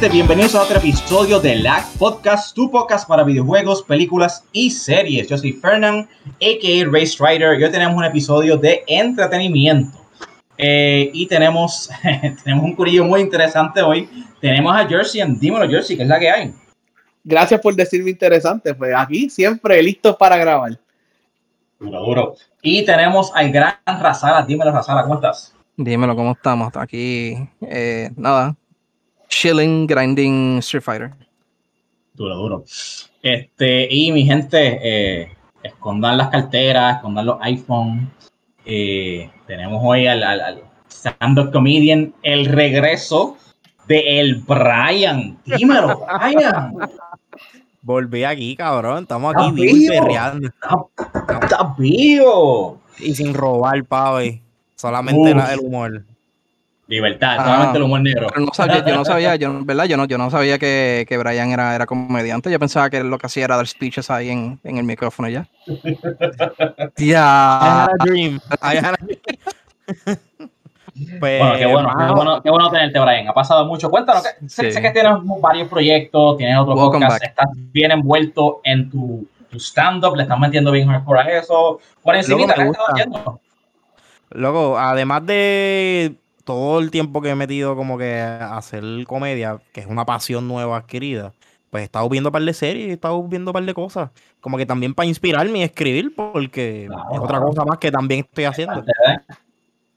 gente, bienvenidos a otro episodio de LAG Podcast, tu podcast para videojuegos, películas y series. Yo soy Fernand, a.k.a. Race Rider, y hoy tenemos un episodio de entretenimiento. Eh, y tenemos, tenemos un curillo muy interesante hoy. Tenemos a Jersey, dímelo Jersey, ¿qué es la que hay? Gracias por decirme interesante, pues aquí siempre listos para grabar. Duro, duro. Y tenemos al gran Razala, dímelo Razala, ¿cómo estás? Dímelo, ¿cómo estamos? Aquí, eh, nada, chilling, grinding Street Fighter. Duro, duro. Este, y mi gente, eh, escondan las carteras, escondan los iPhone. Eh, tenemos hoy al, al, stand-up comedian, el regreso de el Brian. Dímelo, Brian. Volví aquí, cabrón. Estamos aquí vivos y perreando. Está vivo. Y sin robar, papi. Solamente Uf. el humor. Libertad, ah, solamente el humor negro. No sabía, yo no sabía, yo, ¿verdad? Yo no, yo no sabía que, que Brian era, era comediante. Yo pensaba que lo que hacía era dar speeches ahí en, en el micrófono ya. Ya. dream. Pues, bueno, qué bueno, qué bueno, qué bueno tenerte, Brian. Ha pasado mucho. Cuéntanos, que, sí. sé, que tienes varios proyectos, tienes otros podcasts, estás bien envuelto en tu, tu stand-up, le estás metiendo bien hardcore a eso. Por encima, ¿qué estás haciendo? Luego, además de todo el tiempo que he metido como que a hacer comedia, que es una pasión nueva adquirida, pues he estado viendo un par de series, he estado viendo un par de cosas, como que también para inspirarme y escribir, porque claro, es otra cosa más que también estoy haciendo.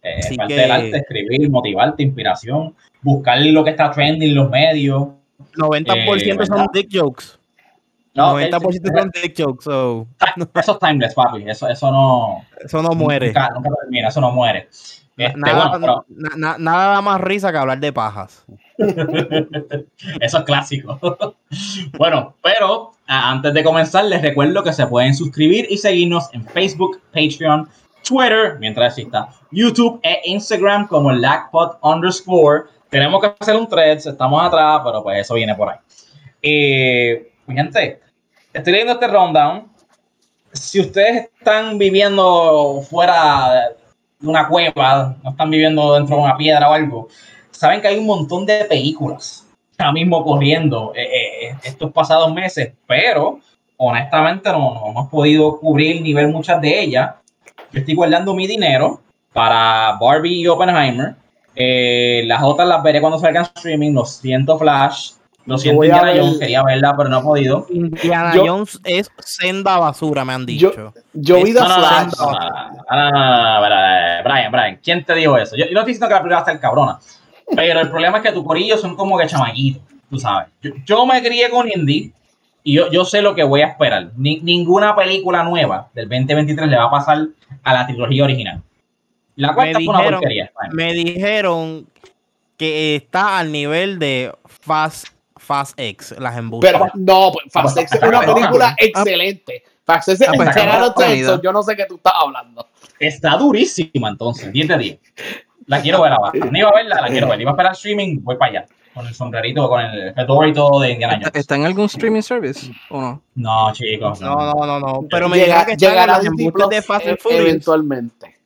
Eh, Así parte que... del arte, escribir, motivarte, inspiración, buscar lo que está trending en los medios. 90% eh, son dick jokes. No, 90% son dick jokes. So. Eso es timeless, papi. Eso, eso no. Eso no muere. Nunca, nunca termina, eso no muere. Este, nada, bueno, pero... na, nada da más risa que hablar de pajas. Eso es clásico. bueno, pero antes de comenzar, les recuerdo que se pueden suscribir y seguirnos en Facebook, Patreon, Twitter, mientras exista, YouTube e Instagram como LACPod underscore. Tenemos que hacer un threads, estamos atrás, pero pues eso viene por ahí. Eh, gente, estoy leyendo este rundown. Si ustedes están viviendo fuera de una cueva, no están viviendo dentro de una piedra o algo, saben que hay un montón de películas ahora mismo corriendo eh, eh, estos pasados meses, pero honestamente no, no, hemos podido cubrir ni ver muchas de ellas. Yo estoy guardando mi dinero para Barbie y Oppenheimer. Eh, las otras las veré cuando salgan streaming. Lo siento, Flash. Lo siento, Indiana Jones. Quería verla, pero no he podido. Indiana yo, Jones es senda basura, me han dicho. Yo, yo vi The Flash. No, no, no, Brian, Brian, ¿quién te dijo eso? Yo, yo no estoy diciendo que la película va a estar cabrona. Pero el problema es que tu corillo son como que chamaquitos, tú sabes. Yo, yo me crié con Indy y yo, yo, sé lo que voy a esperar. Ni, ninguna película nueva del 2023 le va a pasar a la trilogía original. La cuarta fue una porquería. Me dijeron que está al nivel de Fast, Fast X, las embustas. Pero no, pues, Fast X es una película excelente. Fast X es yo no sé qué tú estás hablando. Está durísima entonces, 10 de 10. La quiero ver ahora. No iba a verla, la quiero ver. Iba a esperar streaming, voy para allá. Con el sombrerito, con el fedora y todo de Indiana Jones. ¿Está en algún streaming service o no? No, chicos. No, no, no. no. Pero me Llega, que llegará las embustes de Fast and Furious. Eventualmente.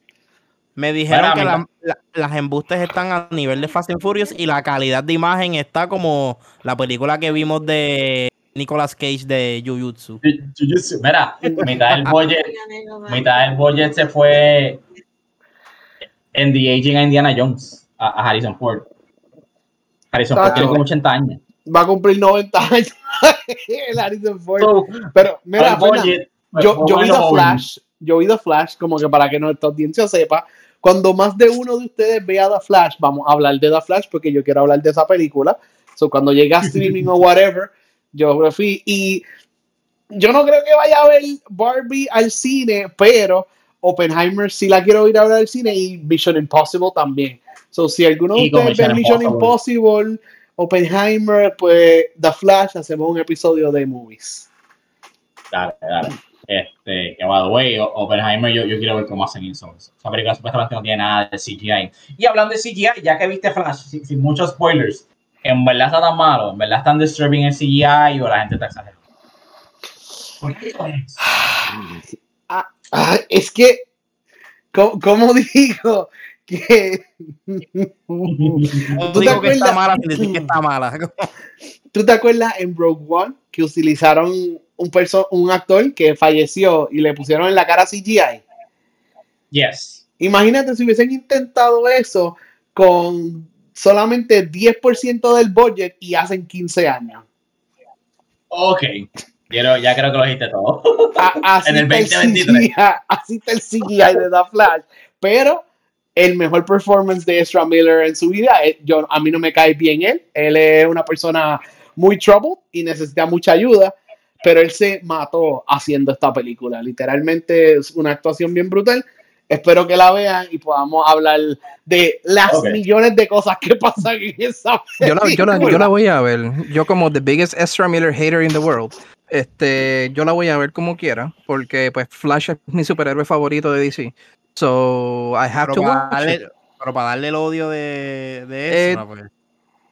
Me dijeron que la, la, las embustes están a nivel de Fast and Furious y la calidad de imagen está como la película que vimos de Nicolas Cage de Jujutsu. Jujutsu. Mira, mitad del budget, mitad del budget se fue en The Aging a Indiana Jones, a, a Harrison Ford. Harrison Ford tiene como 80 años. Va a cumplir 90 años el Harrison Ford. So, Pero mira, budget, yo, yo vi The Flash, yo vi The Flash como que para que nuestra audiencia sepa, cuando más de uno de ustedes vea The Flash, vamos a hablar de The Flash porque yo quiero hablar de esa película. So, cuando llegue a streaming o whatever, yo me fui y yo no creo que vaya a ver Barbie al cine, pero Oppenheimer sí la quiero ir a ver al cine y Mission Impossible también. So, si alguno de ustedes ve Mission Impossible, Oppenheimer, pues The Flash, hacemos un episodio de movies. Dale, dale. Este, que by the way, Oppenheimer, yo, yo quiero ver cómo hacen eso. Esa película supuestamente no tiene nada de CGI. Y hablando de CGI, ya que viste Flash, sin, sin muchos spoilers, en verdad está tan malo, en verdad están disturbing el CGI o la gente está exagerando. ¿Por qué ah, ah, es que, ¿cómo, ¿cómo, digo? que. ¿Tú, te que está mala decir que está mala. ¿Tú te acuerdas en Rogue One que utilizaron un, un actor que falleció y le pusieron en la cara CGI? Yes. Imagínate si hubiesen intentado eso con solamente 10% del budget y hacen 15 años. Ok. ya creo que lo dijiste todo. en el 2023. así está el CGI de The Flash. Pero el mejor performance de Ezra Miller en su vida, eh, yo, a mí no me cae bien él. Él es una persona muy trouble y necesita mucha ayuda. Pero él se mató haciendo esta película. Literalmente es una actuación bien brutal Espero que la vean y podamos hablar de las millones de cosas que pasan en esa yo la, yo, la, yo la, voy a ver. Yo como the biggest Ezra Miller hater in the world. Este, yo la voy a ver como quiera, porque pues Flash es mi superhéroe favorito de DC. So I have to watch Pero para darle el odio de, de Ezra, eh, pues.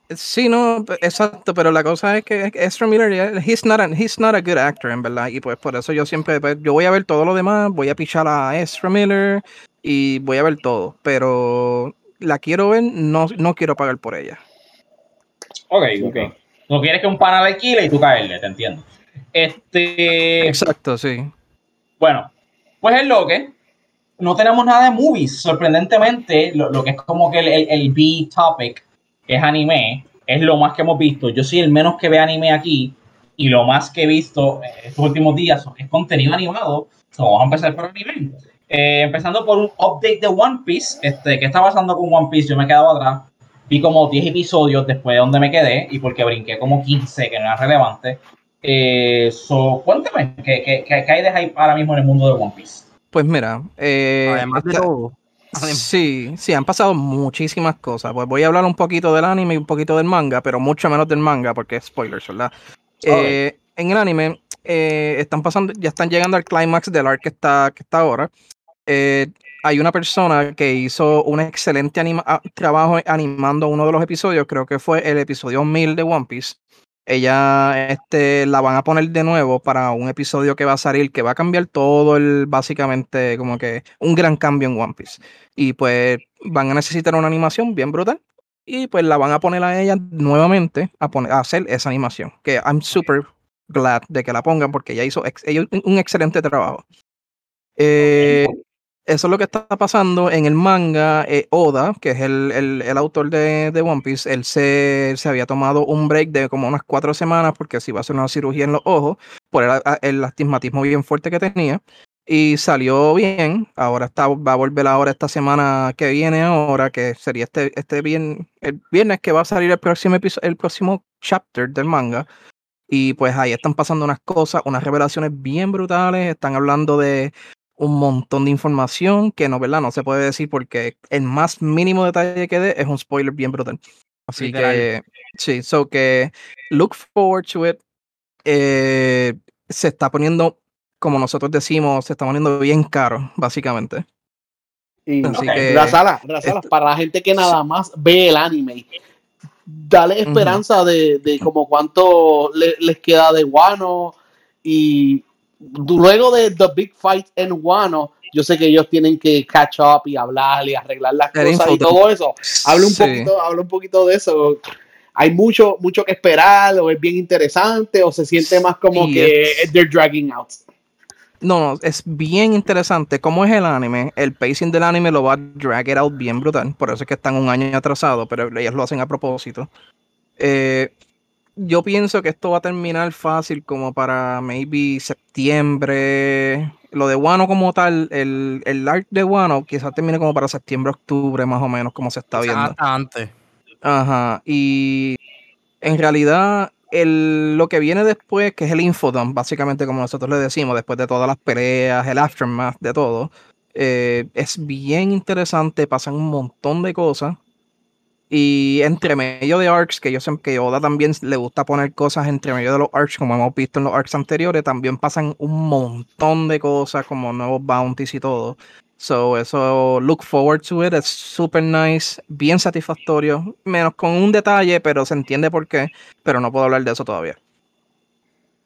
Sí, no, exacto, pero la cosa es que Ezra Miller, he's not, a, he's not a good actor, en verdad, y pues por eso yo siempre, pues, yo voy a ver todo lo demás, voy a pichar a Ezra Miller y voy a ver todo, pero la quiero ver, no, no quiero pagar por ella. Ok, ok. No quieres que un pana la alquile y tú caerle, te entiendo. Este. Exacto, sí. Bueno, pues es lo que. No tenemos nada de movies. Sorprendentemente, lo, que es como que el, el, el B-topic es anime, es lo más que hemos visto. Yo soy el menos que ve anime aquí y lo más que he visto estos últimos días es contenido animado. vamos a empezar por anime. Eh, empezando por un update de One Piece. Este, ¿Qué está pasando con One Piece? Yo me he quedado atrás. Vi como 10 episodios después de donde me quedé y porque brinqué como 15, que no era relevante. Eh, cuéntame, ¿qué, qué, hay de hype ahora mismo en el mundo de One Piece? Pues mira, eh, además de todo, Sí, sí, han pasado muchísimas cosas. Pues voy a hablar un poquito del anime y un poquito del manga, pero mucho menos del manga porque es spoilers, ¿verdad? Eh, en el anime eh, están pasando, ya están llegando al clímax del arc que está, que está ahora. Eh, hay una persona que hizo un excelente ah, trabajo animando uno de los episodios, creo que fue el episodio 1000 de One Piece ella este, la van a poner de nuevo para un episodio que va a salir, que va a cambiar todo el, básicamente, como que un gran cambio en One Piece. Y pues van a necesitar una animación bien brutal. Y pues la van a poner a ella nuevamente a, poner, a hacer esa animación. Que I'm super glad de que la pongan porque ella hizo un excelente trabajo. Eh, eso es lo que está pasando en el manga. Eh, Oda, que es el, autor de, One Piece, él se, se, había tomado un break de como unas cuatro semanas porque se iba a hacer una cirugía en los ojos por el, el astigmatismo bien fuerte que tenía. Y salió bien. Ahora está, va a volver ahora esta semana que viene, ahora que sería este, este bien, el viernes que va a salir el próximo, el próximo chapter del manga. Y pues ahí están pasando unas cosas, unas revelaciones bien brutales. Están hablando de un montón de información que no, ¿verdad? No se puede decir porque el más mínimo detalle que dé es un spoiler bien brutal. Así que, sí, so que look forward to it. Eh, se está poniendo, como nosotros decimos, se está poniendo bien caro, básicamente. Y Así que, para la gente que nada más ve el anime, dale esperanza de, de, como cuánto les queda de guano y luego de The Big Fight en Wano, yo sé que ellos tienen que catch up y hablar y arreglar las cosas y todo eso. Habla un poquito, habla un poquito de eso. Hay mucho, mucho que esperar, o es bien interesante, o se siente más como que they're dragging out. No, no, es bien interesante. ¿Cómo es el anime? El pacing del anime lo va a drag it out bien brutal. Por eso es que están un año atrasado, pero ellos lo hacen a propósito. Eh, yo pienso que esto va a terminar fácil como para maybe septiembre. Lo de Wano como tal, el, el art de Wano quizás termine como para septiembre, octubre más o menos, como se está viendo. antes. Ajá. Y en realidad el, lo que viene después, que es el infodump, básicamente como nosotros le decimos, después de todas las peleas, el aftermath, de todo, eh, es bien interesante, pasan un montón de cosas. Y entre medio de arcs, que yo sé que Oda también le gusta poner cosas entre medio de los arcs, como hemos visto en los arcs anteriores, también pasan un montón de cosas como nuevos bounties y todo. So, eso, look forward to it, es super nice, bien satisfactorio, menos con un detalle, pero se entiende por qué, pero no puedo hablar de eso todavía.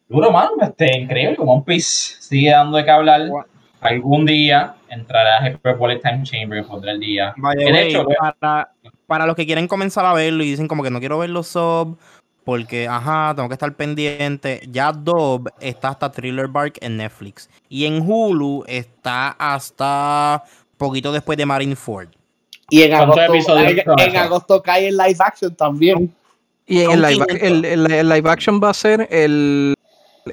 Duro, mano, este, increíble, One Piece sigue dando de qué hablar. algún día entrará a Hyperbolic Time Chamber y pondré el día. de hecho, para, para, los que quieren comenzar a verlo y dicen como que no quiero ver los sub porque, ajá, tengo que estar pendiente. Ya Dub está hasta Thriller Bark en Netflix. Y en Hulu está hasta poquito después de Marineford. Y en agosto, en, agosto cae el live action también. Y en el live, el, live, action va a ser el,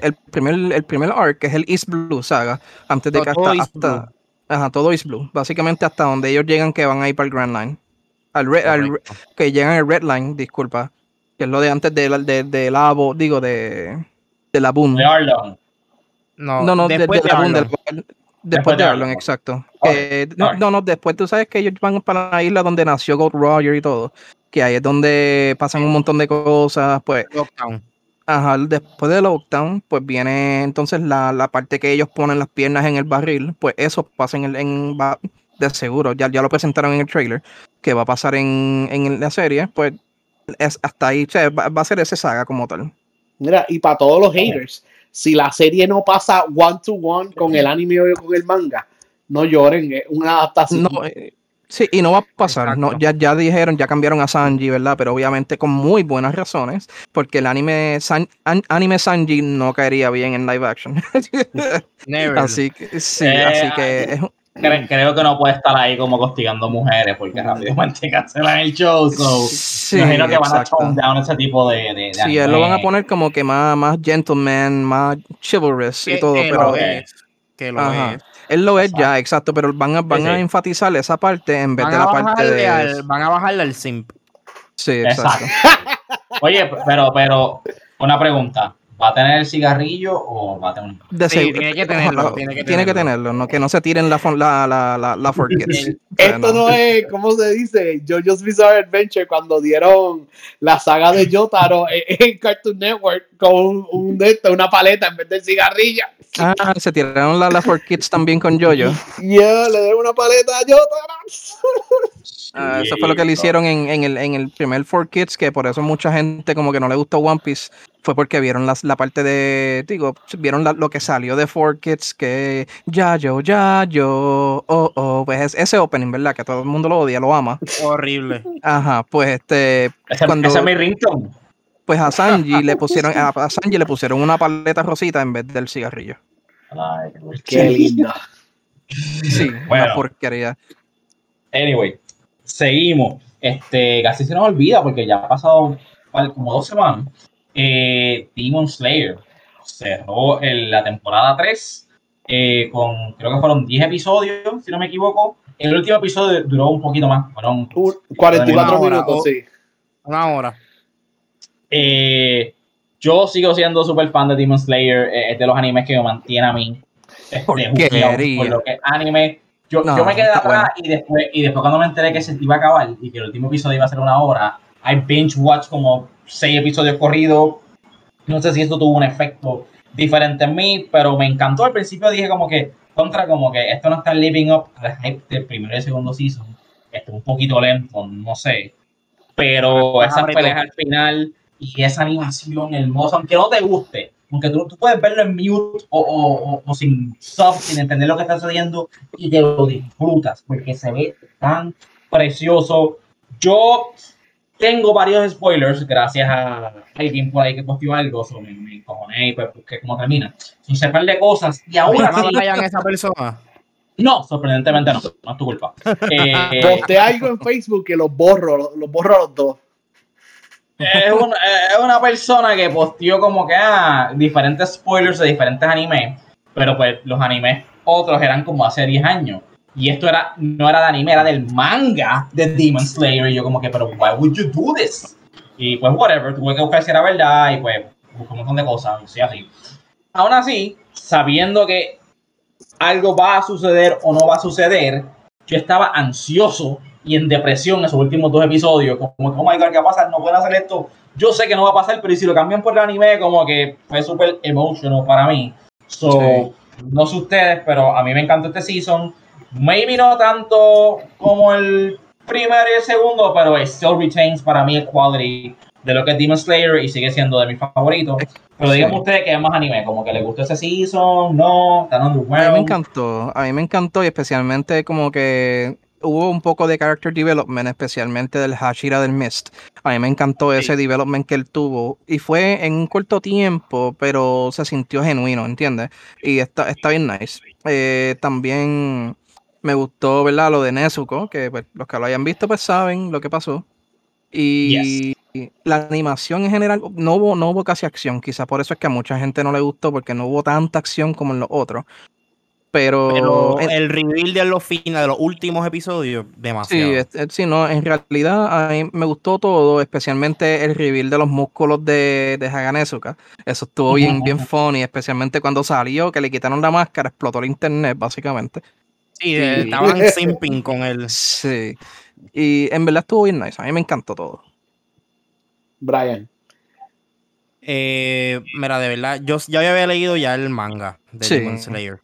el, primer, el primer arc, que es el East Blue saga, antes de que hasta, hasta ajá, todo East Blue, básicamente hasta donde ellos llegan que van a ir para el Grand Line. Al, red, que llegan al Red Line, disculpa, que es lo de antes de, de, de la, digo, de, de la Boom. De Arlon. No, no, no después de, de, la Boom, después, de Arlon, exacto. no, no, después tú sabes que ellos van para la isla donde nació Gold Roger y todo, que ahí es donde pasan un montón de cosas, pues. Lockdown. Ajá, después de Lockdown, pues viene entonces la, la, parte que ellos ponen las piernas en el barril, pues eso pasa en el, en, de seguro, ya, ya lo presentaron en el trailer, que va a pasar en, en la serie, pues es hasta ahí, va, a ser ese saga como tal. Mira, y para todos los haters, si la serie no pasa one to one con el anime o con el manga, no lloren, es una adaptación. Eh, sí, y no va a pasar. No, ya, ya dijeron, ya cambiaron a Sanji, ¿verdad? Pero obviamente con muy buenas razones, porque el anime, anime Sanji no caería bien en live action. así que sí, así que es, creo que no puede estar ahí como costigando mujeres porque rápidamente cancelan el show. So, imagino que van a tone down ese tipo de. de, sí, él lo van a poner como que más, más gentleman, más chivalrous y todo. pero que lo es. Él lo es ya, exacto, pero van a, van a enfatizar esa parte en vez de la parte de. van a bajarle al simp. Sí, exacto. Oye, pero, pero, una pregunta. ¿Va a tener el cigarrillo o va a tener un... sí, tiene que tenerlo. tiene que tenerlo, que, tenerlo no, que no se tiren la, la, la, la, la Esto no. es, ¿cómo se dice? JoJo's Bizarre Adventure cuando dieron la saga de Jotaro en Cartoon Network con un, un una paleta en vez del cigarrillo. Ah, se tiraron la, la For Kids también con Jojo. Yeah, le dieron una paleta a Jotaro. Ah, eso fue lo que le hicieron en, en, el, en el primer For Kids, que por eso mucha gente como que no le gustó One Piece, fue porque vieron las, la parte de, digo, vieron lo que salió de For Kids, que ya yo, ya yo, oh, oh, pues ese opening, ¿verdad? Que todo el mundo lo odia, lo ama. Horrible. Ajá, pues este... cuando, ese es mi ringtone. Pues a Sanji le pusieron, a, Sanji le pusieron una paleta rosita en vez del cigarrillo. Ay, qué lindo. Sí, bueno. una porquería. Anyway, seguimos. Este, casi se nos olvida porque ya ha pasado como dos semanas. Eh, Demon Slayer cerró la temporada 3 eh, con, creo que fueron 10 episodios, si no me equivoco. El último episodio duró un poquito más, fueron 44 minutos, sí. Una hora. Eh, yo sigo siendo súper fan de Demon Slayer, es de los animes que me mantiene a mí. Este, por lo que anime yo, yo me quedé atrás y después, y después cuando me enteré que se iba a acabar y que el último episodio iba a ser una hora, I binge watch como seis episodios corridos. No sé si esto tuvo un efecto diferente en mí, pero me encantó. Al principio dije como que, contra, como que esto no está living up al hype del primer y segundo season. Esto es un poquito lento, no sé. Pero esas peleas al final y esa animación hermosa, aunque no te guste, aunque tú, tú, puedes verlo en mute o, o, o, sin sub, sin entender lo que está sucediendo y te lo disfrutas porque se ve tan precioso. Yo tengo varios spoilers gracias a alguien por ahí que posteó algo, so me, encojoné y pues que cómo termina. Son se de cosas y ahora sí. ¿No esa persona? No, sorprendentemente no, no es tu culpa. Eh, Posté algo en Facebook que los borro, los borro los dos es, una persona que posteó como que ah, diferentes spoilers de diferentes animes, pero pues los animes otros eran como hace 10 años. Y esto era, no era de anime, era del manga de Demon Slayer. Y yo como que, pero why would you do this? Y pues whatever, tuve que buscar si era verdad y pues busqué un montón de cosas y así. Aún así, sabiendo que algo va a suceder o no va a suceder, yo estaba ansioso y en depresión esos últimos dos episodios, como que, oh my god, ¿qué va a pasar? No pueden hacer esto. Yo sé que no va a pasar, pero si lo cambian por el anime, como que fue súper emotional para mí. So, no sé ustedes, pero a mí me encantó este season. Maybe no tanto como el primero y el segundo, pero it still retains para mí el quality de lo que es Demon Slayer y sigue siendo de mis favoritos. Pero díganme ustedes que es más anime, como que les gustó ese season, no, están A mí me encantó, a mí me encantó y especialmente como que hubo un poco de character development, especialmente del Hashira del Mist. A mí me encantó ese development que él tuvo y fue en un corto tiempo, pero se sintió genuino, ¿entiendes? Y está, está bien nice. Eh, también me gustó, ¿verdad? Lo de Nezuko, que pues, los que lo hayan visto pues saben lo que pasó. Y la animación en general, no hubo, no hubo casi acción. Quizás por eso es que a mucha gente no le gustó, porque no hubo tanta acción como en los otros. Pero, el reveal de los finales, de los últimos episodios, demasiado. Sí, sí, no, en realidad a mí me gustó todo, especialmente el reveal de los músculos de, de Haganezuka. Eso estuvo bien, bien funny, especialmente cuando salió, que le quitaron la máscara, explotó el internet, básicamente. Sí, estaban simping con él. Sí. Y en verdad estuvo bien nice. A mí me encantó todo. Brian. Eh, mira, de verdad, yo ya había leído ya el manga de Demon Slayer.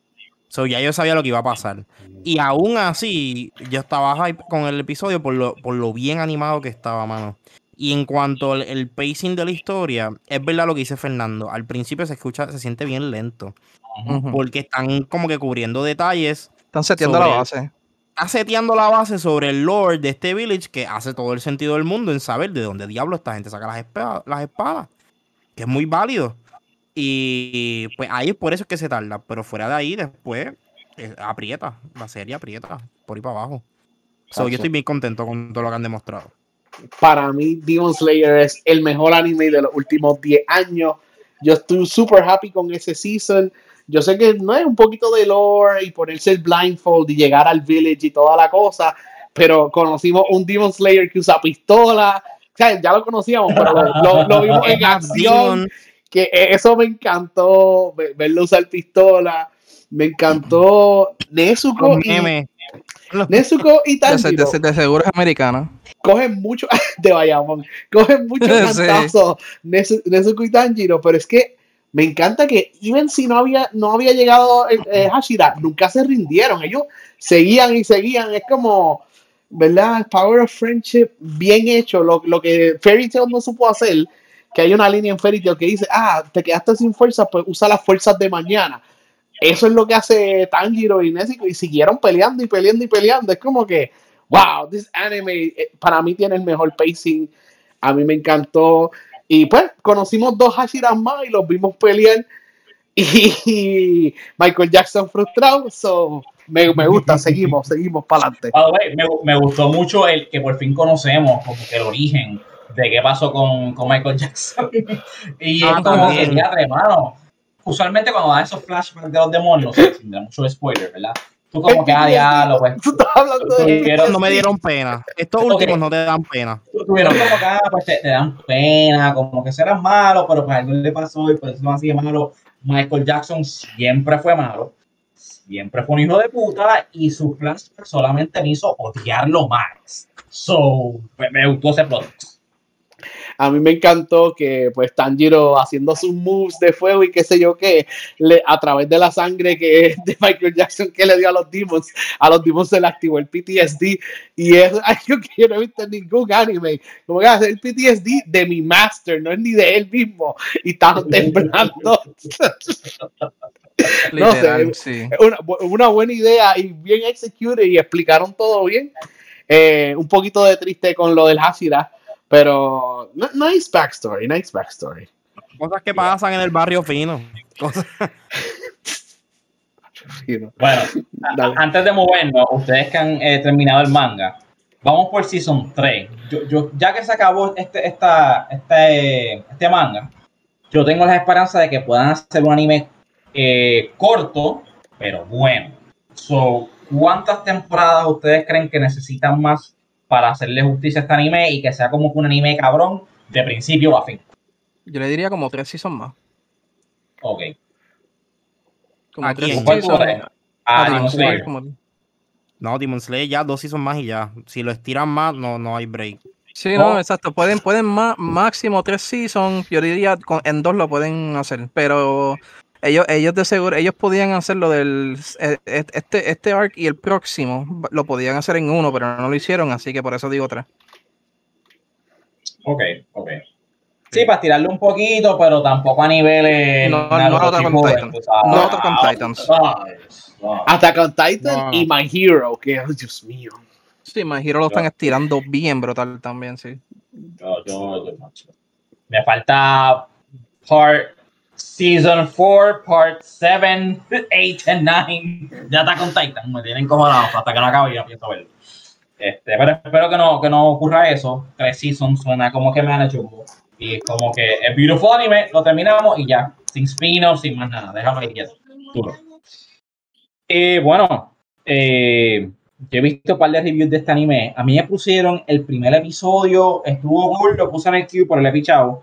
So ya yo sabía lo que iba a pasar. Y aún así, yo estaba hype con el episodio por lo, por lo bien animado que estaba, mano. Y en cuanto al pacing de la historia, es verdad lo que dice Fernando. Al principio se escucha, se siente bien lento. Porque están como que cubriendo detalles. Están seteando la base. Está seteando la base sobre el lord de este village que hace todo el sentido del mundo en saber de dónde diablo esta gente saca las espadas. Las espadas que es muy válido. Y pues ahí es por eso es que se tarda. Pero fuera de ahí, después eh, aprieta. La serie aprieta por ahí para abajo. yo estoy bien contento con todo lo que han demostrado. Para mí, Demon Slayer es el mejor anime de los últimos 10 años. Yo estoy súper happy con ese season. Yo sé que no es un poquito de lore y ponerse el blindfold y llegar al village y toda la cosa, pero conocimos un Demon Slayer que usa pistola. O sea, ya lo conocíamos, pero lo, vimos en acción. Que eso me encantó, verlo usar pistola. Me encantó Nezuko y, Nezuko y Tanjiro. De, seguro es americana. Cogen mucho de Bayamón. Cogen mucho cantazos Nezuko y Tanjiro, pero es que me encanta que, even si no había, no había llegado eh, eh, Hashira, nunca se rindieron. Ellos seguían y seguían. Es como, ¿verdad? Power of Friendship bien hecho. Lo, lo que Fairy Tail no supo hacer, que hay una línea en Tail que dice, ah, te quedaste sin fuerzas, pues usa las fuerzas de mañana. Eso es lo que hace Tanjiro y Nezuko y siguieron peleando y peleando y peleando. Es como que, wow, this anime eh, para mí tiene el mejor pacing. A mí me encantó. Y pues conocimos dos Hashiras más y los vimos pelear. Y Michael Jackson frustrado. So, me, gusta, seguimos, seguimos para adelante. me, gustó mucho el que por fin conocemos como que el origen de qué pasó con, con Michael Jackson. y ah, es como que, hermano, usualmente cuando dan esos flashbacks de los demonios, sin dar mucho spoiler, ¿verdad? Tú como que, ah, diablo, pues. Tú estás hablando de No me dieron pena. Estos últimos no te dan pena. Tuvieron como que, ah, pues te, dan pena, como que serán malos, pero pues algo le pasó y por eso no así malo. Michael Jackson siempre fue malo. Siempre fue un hijo de puta y su flashback solamente me hizo odiarlo más. So, me, me gustó ese producto. A mí me encantó que pues Tanjiro haciendo sus moves de fuego y qué sé yo qué, le, a través de la sangre que de Michael Jackson que le dio a los demons, a los demons se le activó el PTSD y es algo que yo no he visto en ningún anime. Como que hacer el PTSD de mi master, no es ni de él mismo y estaba temblando. no sé, una, una, buena idea y bien executed y explicaron todo bien. Eh, un poquito de triste con lo del Hashira, pero, nice backstory, nice backstory. Cosas que pasan en el barrio fino. Bueno, antes de movernos, ustedes que han eh, terminado el manga, vamos por Season 3. Yo, yo, ya que se acabó este, esta, este, este manga, yo tengo la esperanza de que puedan hacer un anime eh, corto, pero bueno. So, ¿Cuántas temporadas ustedes creen que necesitan más para hacerle justicia a este anime y que sea como un anime cabrón de principio a fin. Yo le diría como tres seasons más. Ok. Como tres seasons. Ah, Demon Slayer. No, Demon Slayer ya dos seasons más y ya. Si lo estiran más, no, no hay break. Sí, no, oh. exacto. Pueden, pueden más, máximo tres seasons. Yo diría en dos lo pueden hacer. Pero ellos, ellos de seguro, ellos podían hacer lo del e, e, este, este arc y el próximo, lo podían hacer en uno, pero no lo hicieron, así que por eso digo tres. Ok, ok. Sí, para tirarle un poquito, pero tampoco a niveles. No, no, no, con Titans. No, con Titans. Hasta con Titan y My Hero, que, oh, Dios mío. Sí, My Hero lo están estirando bien brutal también, sí. Yo, yo, yo, Me falta Part Season 4, Part 7, 8 and 9. Ya está con Titan, me tienen cojonado hasta que no acabe ya a verlo. Este, pero espero que no, que no ocurra eso. Tres seasons suena como que me han hecho Y como que es Beautiful Anime, lo terminamos y ya. Sin spin-off, sin más nada. Déjame ahí quieto. Duro. Eh, bueno, eh, yo he visto un par de reviews de este anime. A mí me pusieron el primer episodio, estuvo cool, lo puse en el queue por el epichado.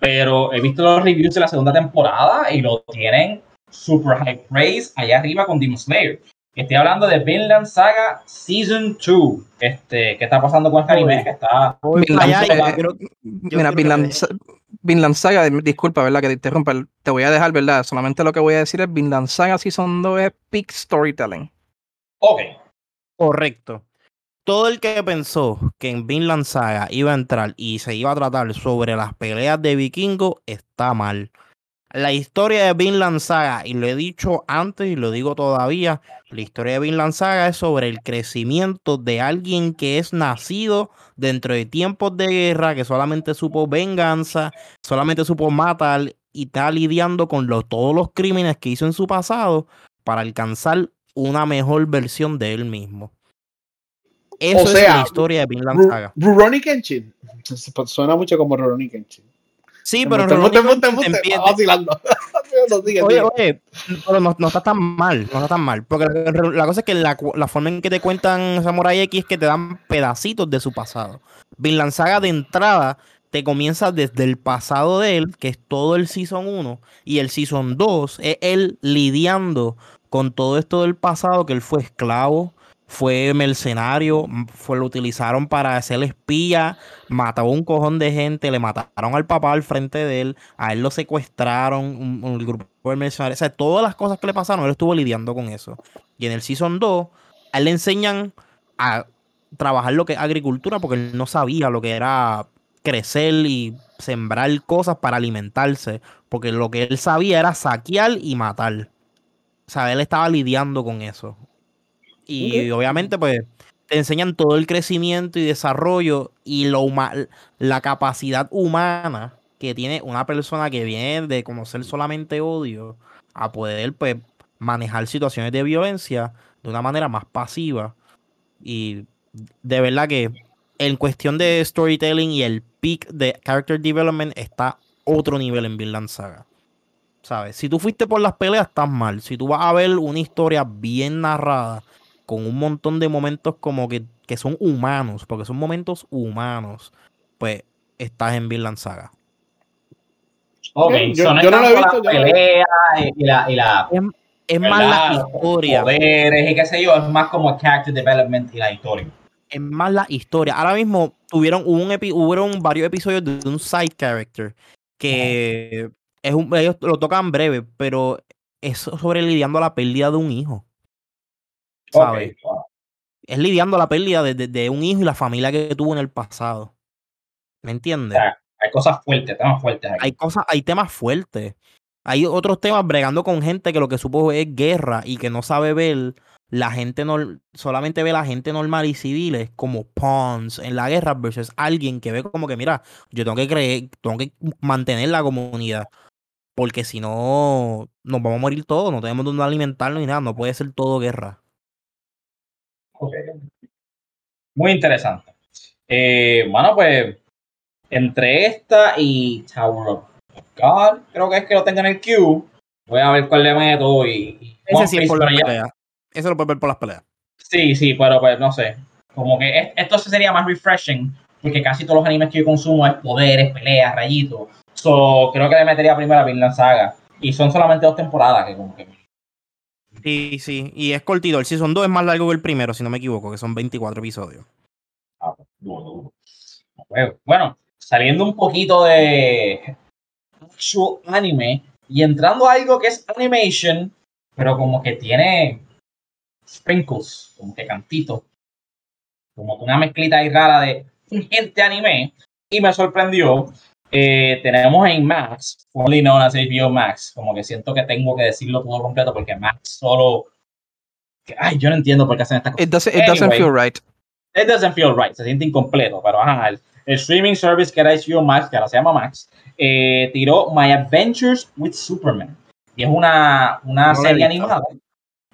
Pero he visto los reviews de la segunda temporada y lo tienen super high praise allá arriba con Demon Slayer. Estoy hablando de Vinland Saga Season 2. Este, ¿Qué está pasando con este anime? Que está. mira, Vinland, Saga, disculpa, ¿verdad? Que te interrumpa. Te voy a dejar, ¿verdad? Solamente lo que voy a decir es Vinland Saga Season 2 es peak storytelling. Ok. Correcto. Todo el que pensó que en Vinland Saga iba a entrar y se iba a tratar sobre las peleas de vikingo está mal. La historia de Vinland Saga, y lo he dicho antes y lo digo todavía, la historia de Vinland Saga es sobre el crecimiento de alguien que es nacido dentro de tiempos de guerra, que solamente supo venganza, solamente supo matar y está lidiando con todos los crímenes que hizo en su pasado para alcanzar una mejor versión de él mismo. Eso es la historia de Vinland Saga. Rurouni Kenshin. Suena mucho como Rurouni Kenshin. Sí, pero no te, vacilando. oye, oye, pero no, está tan mal, no está tan mal. Porque la, cosa es que la, forma en que te cuentan Samurai X es que te dan pedacitos de su pasado. Vinland Saga de entrada te comienza desde el pasado de él, que es todo el Season 1, y el Season 2 es él lidiando con todo esto del pasado, que él fue esclavo, fue mercenario, fue, lo utilizaron para hacer espía, mató a un cojón de gente, le mataron al papá al frente de él, a él lo secuestraron, un, grupo de mercenarios, o sea, todas las cosas que le pasaron, él estuvo lidiando con eso. Y en el Season 2, a él le enseñan a trabajar lo que es agricultura, porque él no sabía lo que era crecer y sembrar cosas para alimentarse, porque lo que él sabía era saquear y matar. O sea, él estaba lidiando con eso. Y obviamente, pues, te enseñan todo el crecimiento y desarrollo y lo la capacidad humana que tiene una persona que viene de conocer solamente odio a poder, pues, manejar situaciones de violencia de una manera más pasiva. Y de verdad que en cuestión de storytelling y el peak de character development está otro nivel en Vinland Saga. ¿Sabes? Si tú fuiste por las peleas, estás mal. Si tú vas a ver una historia bien narrada, con un montón de momentos como que, que son humanos, porque son momentos humanos, pues estás en Vinland Saga. Ok, yo, no lo he visto. La pelea y la, y la es, más la historia. Poderes y qué sé yo, es más como character development y la historia. Es más la historia. Ahora mismo tuvieron un epi hubieron varios episodios de un side character que es un, ellos lo tocan breve, pero es sobre lidiando la pérdida de un hijo. Es lidiando la pérdida de, un hijo y la familia que tuvo en el pasado. ¿Me entiendes? hay cosas fuertes, temas fuertes. Hay cosas, hay temas fuertes. Hay otros temas bregando con gente que lo que supo es guerra y que no sabe ver la gente no, solamente ve la gente normal y civiles como pawns en la guerra versus alguien que ve como que mira, yo tengo que creer, tengo que mantener la comunidad porque si no nos vamos a morir todos, no tenemos donde alimentarnos ni nada, no puede ser todo guerra. Muy interesante. Eh, bueno, pues entre esta y Tower of God, creo que es que lo tenga en el queue. Voy a ver cuál le meto y. Ese sí es por las peleas. Eso lo puedes ver por las peleas. Sí, sí, pero pues no sé. Como que esto sería más refreshing, porque casi todos los animes que yo consumo es poderes, peleas, rayitos. So, creo que le metería primero a Vinland Saga. Y son solamente dos temporadas que como que Sí, sí, y es cortito. El Season 2 es más largo que el primero, si no me equivoco, que son 24 episodios. Ah, bueno, saliendo un poquito de actual anime y entrando a algo que es animation, pero como que tiene sprinkles, como que cantito, como una mezclita ahí rara de gente anime, y me sorprendió Eh, tenemos en Max, formerly known as HBO Max, como que siento que tengo que decirlo todo completo porque Max solo. Ay, yo no entiendo por qué hacen estas cosas. It doesn't, it doesn't feel right. It doesn't feel right, se siente incompleto, pero ajá, el, streaming service que era HBO Max, que ahora se llama Max, eh, tiró My Adventures with Superman. Y es una, una serie animada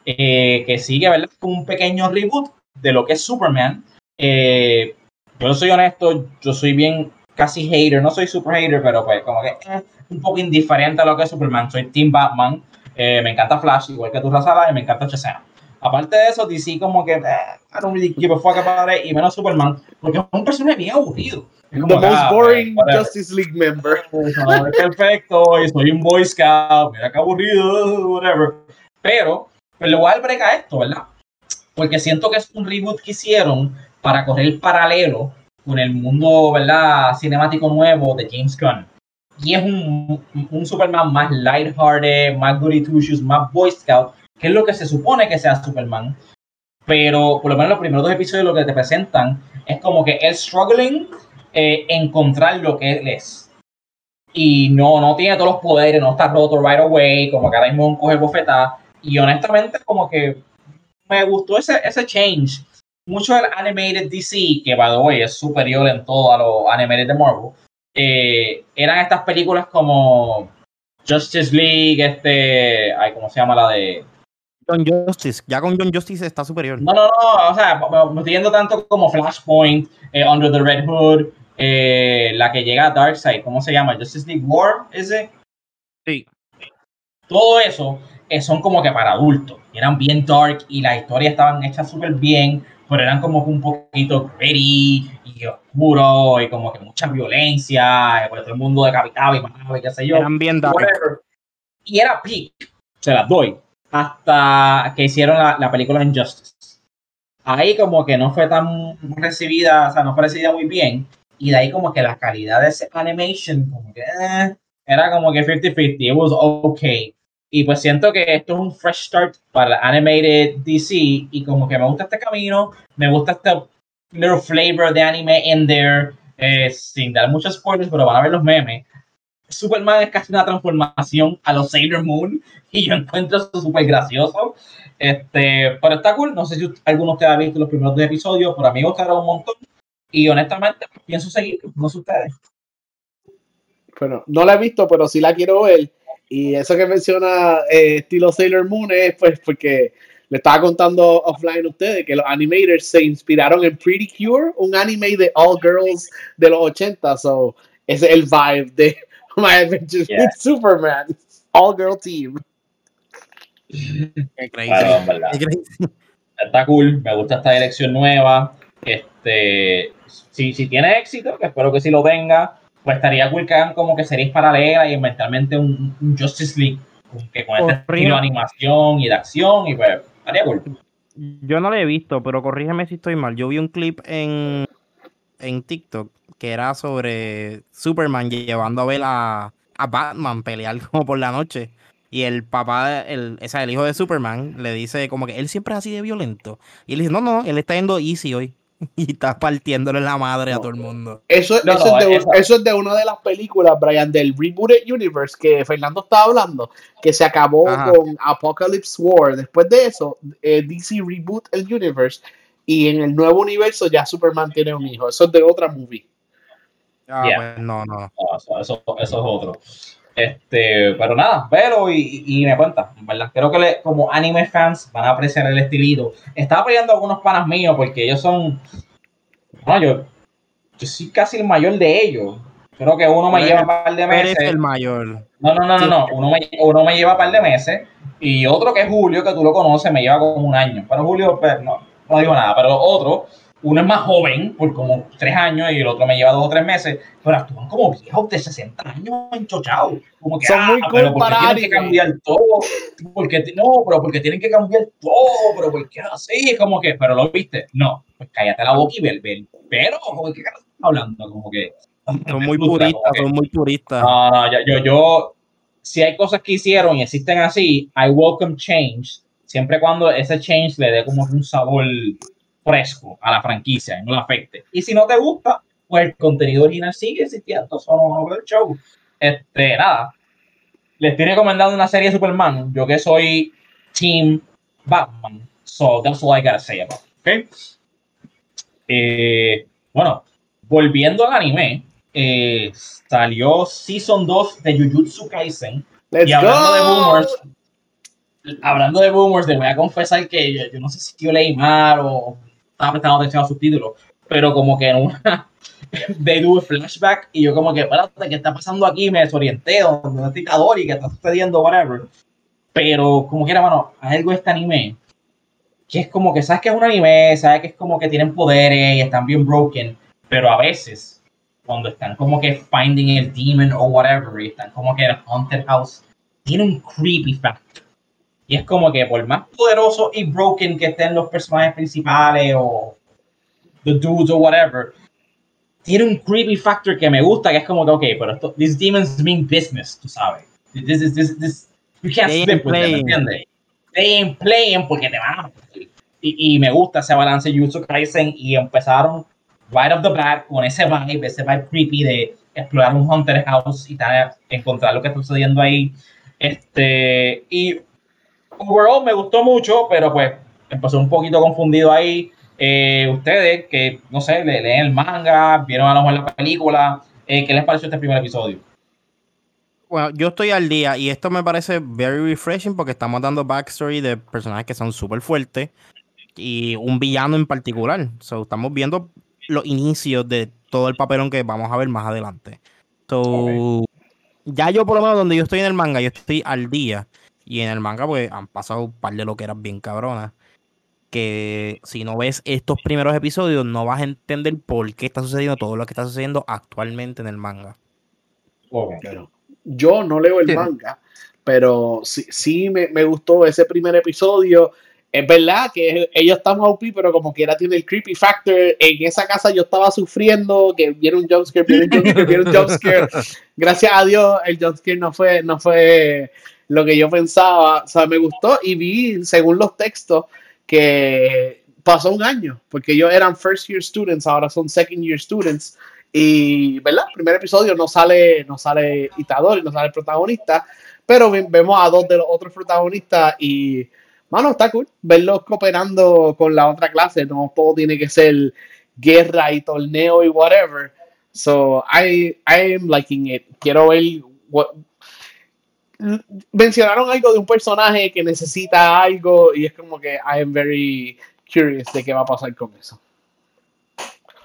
eh, que sigue, ¿verdad? Un pequeño reboot de lo que es Superman. Eh, yo soy honesto, yo soy bien casi hater, no soy super hater, pero pues como que eh, un poco indiferente a lo que es Superman. Soy Team Batman, eh, me encanta Flash, igual que tu Razala, y me encanta Chesena. Aparte de eso, DC como que, eh, I don't really give a fuck about it, y menos Superman, porque es un personaje bien aburrido. The most ah, boring Justice League member. perfecto, y soy un Boy Scout, mira qué aburrido, whatever. Pero, pues le voy a dar break a esto, ¿verdad? Porque siento que es un reboot que hicieron para correr el paralelo con el mundo ¿verdad? cinemático nuevo de James Gunn. Y es un, un Superman más lighthearted, más goody two shoes, más Boy Scout, que es lo que se supone que sea Superman. Pero por lo menos los primeros dos episodios lo que te presentan es como que él struggling eh, encontrar lo que él es. Y no, no tiene todos los poderes, no está roto right away, como que ahora mismo coge bofetada. Y honestamente, como que me gustó ese, ese change mucho del animated DC, que by the way es superior en todo a los animated de Marvel, eh, eran estas películas como Justice League, este, ay, ¿cómo se llama la de? John Justice, ya con John Justice está superior. No, no, no, o sea, me estoy yendo tanto como Flashpoint, eh, Under the Red Hood, eh, la que llega a Darkseid, ¿cómo se llama? Justice League War, ese. Sí. Todo eso son como que para adultos, eran bien dark y las historias estaban hechas súper bien, pero eran como un poquito gritty y oscuro y como que mucha violencia, y por todo el mundo decapitado y mataba y qué sé yo. Eran bien. Y era peak, se las doy, hasta que hicieron la, la película Injustice. Ahí como que no fue tan recibida, o sea, no fue recibida muy bien, y de ahí como que la calidad de ese animation como que eh, era como que 50-50, it was okay. Y pues siento que esto es un fresh start para Animated DC y como que me gusta este camino, me gusta este little flavor de anime in there, eh, sin dar muchos spoilers, pero van a ver los memes. Superman es casi una transformación a los Sailor Moon y yo encuentro eso súper gracioso. Este, pero está cool, no sé si alguno de ustedes ha visto los primeros dos episodios, pero a mí me gustaron un montón y honestamente pienso seguir, no sé ustedes. Bueno, no la he visto, pero sí la quiero ver y eso que menciona eh, estilo Sailor Moon es pues porque le estaba contando offline a ustedes que los animators se inspiraron en Pretty Cure, un anime de all girls de los 80. So, ese es el vibe de My Adventures with Superman. All girl team. Qué Está cool, me gusta esta dirección nueva. Este, si, si tiene éxito, que espero que sí lo tenga, pues estaría cool que hagan como que series paralelas y mentalmente un, Justice League que con este estilo de animación y de acción y pues estaría cool. Yo no lo he visto, pero corrígeme si estoy mal. Yo vi un clip en, en TikTok que era sobre Superman llevando a ver a, Batman pelear como por la noche. Y el papá, el, o sea, el hijo de Superman, le dice como que él siempre es así de violento. Y él dice, no, no, él está yendo easy hoy. y está partiéndole la madre a todo el mundo. Eso, eso, es de, eso, es de, una de las películas, Brian, del Rebooted Universe que Fernando estaba hablando, que se acabó con Apocalypse War. Después de eso, eh, DC reboot el universe y en el nuevo universo ya Superman tiene un hijo. Eso es de otra movie. Ah, pues, no, no. eso, eso, es otro. Este, pero nada, velo y, y, me cuenta, ¿verdad? Creo que le, como anime fans van a apreciar el estilito. Estaba peleando algunos panas míos porque ellos son. No, yo, yo soy casi el mayor de ellos. Creo que uno me lleva un par de meses. Eres el mayor. No, no, no, no, no. Uno me, uno me lleva un par de meses. Y otro que es Julio, que tú lo conoces, me lleva como un año. Pero Julio, pues, no, no digo nada. Pero otro uno es más joven, por como tres años, y el otro me lleva dos o tres meses, pero actúan como viejos de 60 años enchochados. Como que, Son muy ah, pero ¿por qué tienen que cambiar todo? Porque, no, pero porque tienen que cambiar todo, pero ¿por qué así? Como que, pero lo viste. No, pues cállate la boca y ve, ve. Pero, ¿qué estás hablando? Como que. Son muy puristas, son muy puristas. No, no, yo, yo, yo, si hay cosas que hicieron y existen así, I welcome change, siempre cuando ese change le dé como un sabor fresco a la franquicia, no la afecte. Y si no te gusta, pues el contenido original sigue existiendo, son el show. Este, nada, les estoy recomendando una serie de Superman, yo que soy Team Batman, so that's all I gotta say about it, eh, bueno, volviendo al anime, eh, salió Season 2 de Jujutsu Kaisen. y hablando de boomers, hablando de boomers, les voy a confesar que yo, no sé si yo leí mal o estaba prestando atención a sus títulos, pero como que en una de do flashback y yo como que, espérate, ¿qué está pasando aquí? Me desorienté, ¿dónde está y ¿Qué está sucediendo? Whatever. Pero como quiera, mano, hay algo de este anime que es como que sabes que es un anime, sabes que es como que tienen poderes y están bien broken, pero a veces cuando están como que finding el demon o whatever y están como que en el haunted house, tiene un creepy factor. Y es como que por más poderoso y broken que estén los personajes principales o the dudes o whatever, tiene un creepy factor que me gusta, que es como que, ok, pero esto, these demons mean business, tú sabes. This is, this, this, you can't slip with them, ¿entiendes? They ain't playing porque te van a... Y, y me gusta ese balance de Jutsu Kaisen y empezaron right off the bat con ese vibe, ese vibe creepy de explorar un Hunter House y tal, encontrar lo que está sucediendo ahí. Este, y overall me gustó mucho, pero pues empezó un poquito confundido ahí. Eh, ustedes que, no sé, leen el manga, vieron a lo mejor la película, eh, ¿qué les pareció este primer episodio? Bueno, yo estoy al día y esto me parece very refreshing porque estamos dando backstory de personajes que son súper fuertes y un villano en particular. So, estamos viendo los inicios de todo el papelón que vamos a ver más adelante. So, ya yo por lo menos donde yo estoy en el manga, yo estoy al día. Y en el manga pues han pasado un par de lo que eran bien cabronas. Que si no ves estos primeros episodios no vas a entender por qué está sucediendo todo lo que está sucediendo actualmente en el manga. Yo no leo el manga, pero sí, sí me, me, gustó ese primer episodio es verdad que ellos están OP, pero como quiera tiene el creepy factor. En esa casa yo estaba sufriendo, que viene un jumpscare, viene un jumpscare, viene un jumpscare. Gracias a Dios, el jumpscare no fue, no fue lo que yo pensaba. O sea, me gustó y vi, según los textos, que pasó un año, porque ellos eran first year students, ahora son second year students. Y, ¿verdad? primer episodio no sale, no sale Itadori, no sale el protagonista, pero vemos a dos de los otros protagonistas y mano, está cool verlos cooperando con la otra clase. No todo tiene que ser guerra y torneo y whatever. So I, I am liking it. Quiero ver what, mencionaron algo de un personaje que necesita algo y es como que I am very curious de qué va a pasar con eso.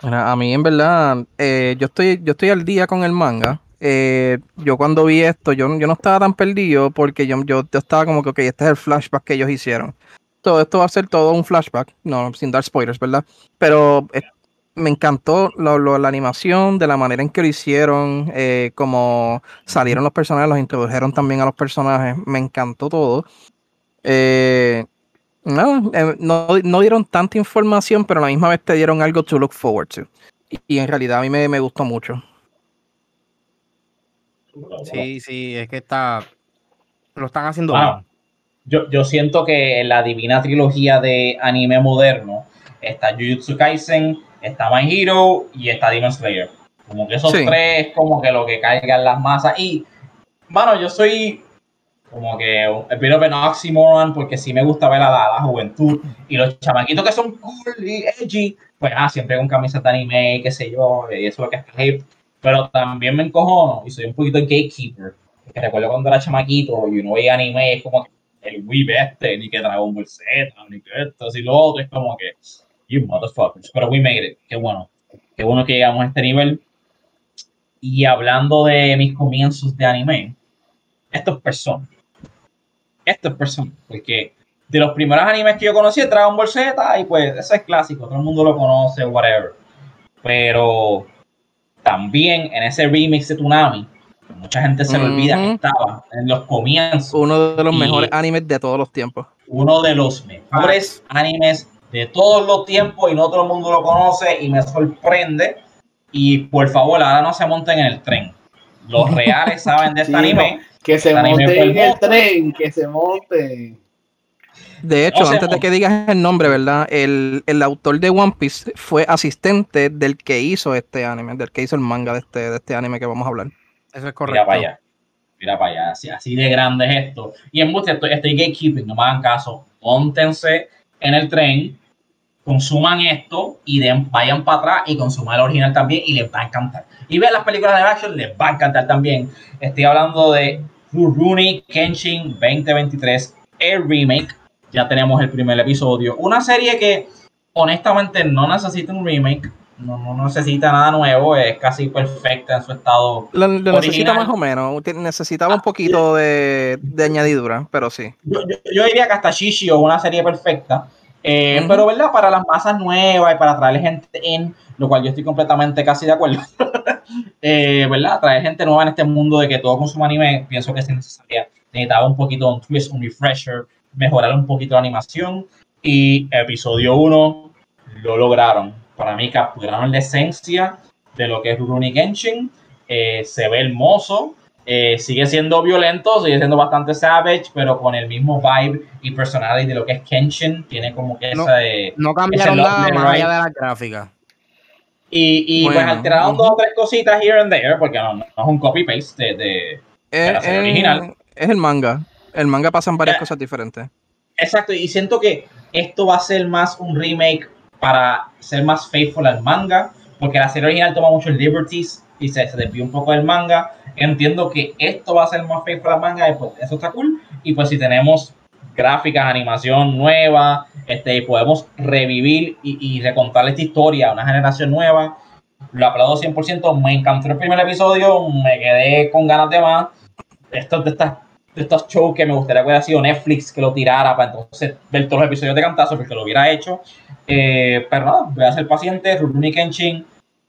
A mí en verdad, eh, yo estoy, yo estoy al día con el manga. Eh, yo cuando vi esto, yo, yo no estaba tan perdido porque yo, yo, estaba como que, ok, este es el flashback que ellos hicieron. Todo esto va a ser todo un flashback, no, sin dar spoilers, ¿verdad? Pero eh, me encantó la animación, de la manera en que lo hicieron, eh, como salieron los personajes, los introdujeron también a los personajes, me encantó todo. no, no, no, dieron tanta información, pero a la misma vez te dieron algo to look forward to. Y, en realidad a mí me, me gustó mucho. Sí, sí, es que está. Lo están haciendo Yo, yo siento que en la divina trilogía de anime moderno está Jujutsu Kaisen, está My Hero y está Demon Slayer. Como que esos tres es como que lo que caigan las masas. Y, bueno, yo soy como que el bit of oxymoron porque sí me gusta ver a la, juventud y los chamaquitos que son cool y edgy, pues ah, siempre con camisas de anime, qué sé yo, y eso es lo que es pero también me encojono y soy un poquito gatekeeper. Porque recuerdo cuando era chamaquito y uno veía anime, es como que el Wii este, ni que Dragon Ball Z, ni que esto, así lo otro, es como que, you motherfuckers. Pero we made it, qué bueno. Qué bueno que llegamos a este nivel. Y hablando de mis comienzos de anime, esto es persona. Esto es persona. Porque de los primeros animes que yo conocí, Dragon Ball Z, y pues ese es clásico, todo el mundo lo conoce, whatever. Pero también en ese remix de Tsunami, mucha gente se le olvida que estaba en los comienzos. Uno de los mejores animes de todos los tiempos. Uno de los mejores animes de todos los tiempos y no todo el mundo lo conoce y me sorprende. Y por favor, ahora no se monten en el tren. Los reales saben de este anime. que se este monten en el tren, que se monten. De hecho, antes de que digas el nombre, ¿verdad? El, el, autor de One Piece fue asistente del que hizo este anime, del que hizo el manga de este, de este anime que vamos a hablar. Eso es correcto. Mira para allá. Mira para allá. Así, así de grande es esto. Y en mucho estoy, estoy gatekeeping, no me hagan caso. Póntense en el tren, consuman esto y den, vayan para atrás y consuman el original también y les va a encantar. Y vean las películas de action, les va a encantar también. Estoy hablando de Rurouni Kenshin 2023, el remake ya tenemos el primer episodio. Una serie que honestamente no necesita un remake, no, no necesita nada nuevo, es casi perfecta en su estado. Lo, necesita más o menos, necesitaba un ah, poquito de, de añadidura, pero sí. Yo, diría que hasta Shishi o una serie perfecta. Eh, pero, ¿verdad? Para las masas nuevas y para traer gente en, lo cual yo estoy completamente casi de acuerdo, eh, ¿verdad? Traer gente nueva en este mundo de que todo consuma anime, pienso que es necesaria. Necesitaba un poquito un twist, un refresher, mejorar un poquito la animación y episodio 1 lo lograron. Para mí capturaron la esencia de lo que es Rurouni Kenshin. Eh, se ve hermoso, eh, sigue siendo violento, sigue siendo bastante savage, pero con el mismo vibe y personality de lo que es Kenshin. Tiene como que no, ese. No cambiaron nada más allá de la gráfica. Y, y pues alteraron dos o tres cositas here and there, porque no, es un copy-paste de, de, la serie original. Es el manga. El manga pasan varias cosas diferentes. Exacto, y siento que esto va a ser más un remake para ser más faithful al manga, porque la serie original toma muchos liberties y se, se desvió un poco del manga. Entiendo que esto va a ser más faithful al manga, y pues eso está cool. Y pues si tenemos gráficas, animación nueva, este, podemos revivir y, y recontar esta historia a una generación nueva. Lo aplaudo 100%, me encantó el primer episodio, me quedé con ganas de más. Esto de estas de estos shows que me gustaría que hubiera sido Netflix que lo tirara para entonces ver todos los episodios de cantazo porque lo hubiera hecho. Eh, pero nada, voy a ser paciente. Rurouni Kenshin,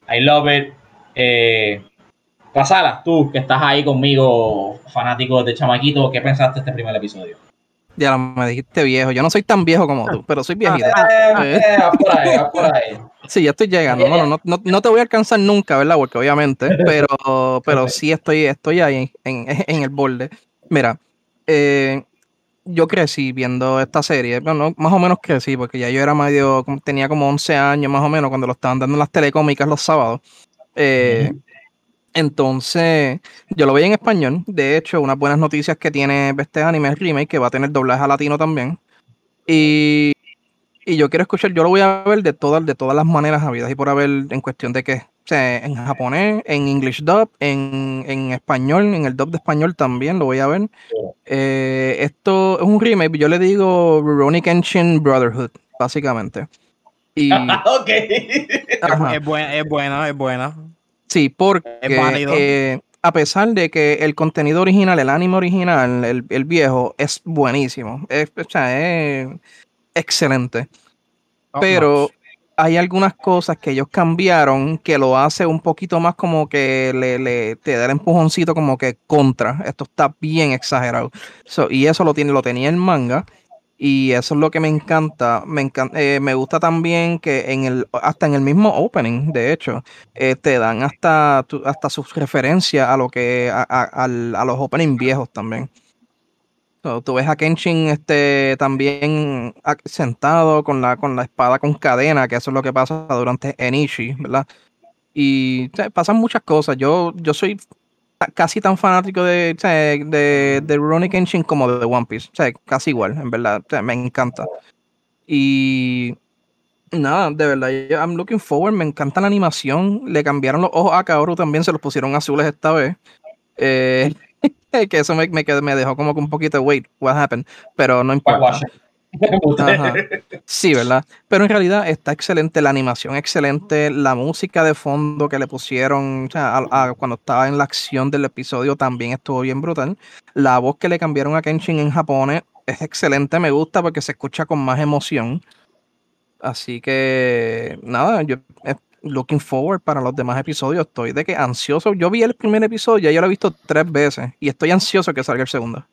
I love it. Eh, Pasala, tú que estás ahí conmigo, fanático de Chamaquito, ¿qué pensaste de este primer episodio? Ya me dijiste viejo. Yo no soy tan viejo como tú, pero soy viejito. Eh, por ahí, por ahí. Sí, ya estoy llegando. no, no, no, te voy a alcanzar nunca, ¿verdad? Porque obviamente, pero, pero sí estoy, estoy ahí en, en el borde. Mira, eh, yo crecí viendo esta serie, bueno, más o menos crecí, porque ya yo era medio, tenía como 11 años más o menos cuando lo estaban dando en las telecómicas los sábados. Eh, entonces, yo lo veía en español. De hecho, unas buenas noticias que tiene este anime remake, que va a tener doblaje a latino también. Y, y yo quiero escuchar, yo lo voy a ver de todas, de todas las maneras habidas y por haber en cuestión de que o sea, en japonés, en English dub, en, en, español, en el dub de español también lo voy a ver. Eh, esto es un remake, yo le digo Rurouni Kenshin Brotherhood, básicamente. Y, ok. Es, buena, es buena, es buena. Sí, porque eh, a pesar de que el contenido original, el anime original, el, el viejo, es buenísimo. Es, o sea, es excelente. pero hay algunas cosas que ellos cambiaron que lo hace un poquito más como que le, te da el empujoncito como que contra. Esto está bien exagerado. y eso lo tiene, lo tenía el manga. Y eso es lo que me encanta. Me, encanta, eh, me gusta también que en el, hasta en el mismo opening, de hecho, eh, te dan hasta, hasta sus referencias a lo que, a, a, a los openings viejos también tú ves a Kenshin este, también sentado con la, con la espada con cadena, que eso es lo que pasa durante Enishi, ¿verdad? Y pasan muchas cosas. Yo, yo soy casi tan fanático de, de, de Kenshin como de One Piece. Casi igual, en verdad. me encanta. Y nada, de verdad, I'm looking forward. Me encanta la animación. Le cambiaron los ojos a Kaoru también, se los pusieron azules esta vez. Eh, que eso me, me, me, dejó como que un poquito, wait, what happened? Pero no importa. Sí, ¿verdad? Pero en realidad está excelente la animación, excelente la música de fondo que le pusieron o sea, cuando estaba en la acción del episodio también estuvo bien brutal. La voz que le cambiaron a Kenshin en japonés es excelente, me gusta porque se escucha con más emoción. Así que nada, yo looking forward para los demás episodios. Estoy de que ansioso. Yo vi el primer episodio, ya yo lo he visto tres veces y estoy ansioso que salga el segundo.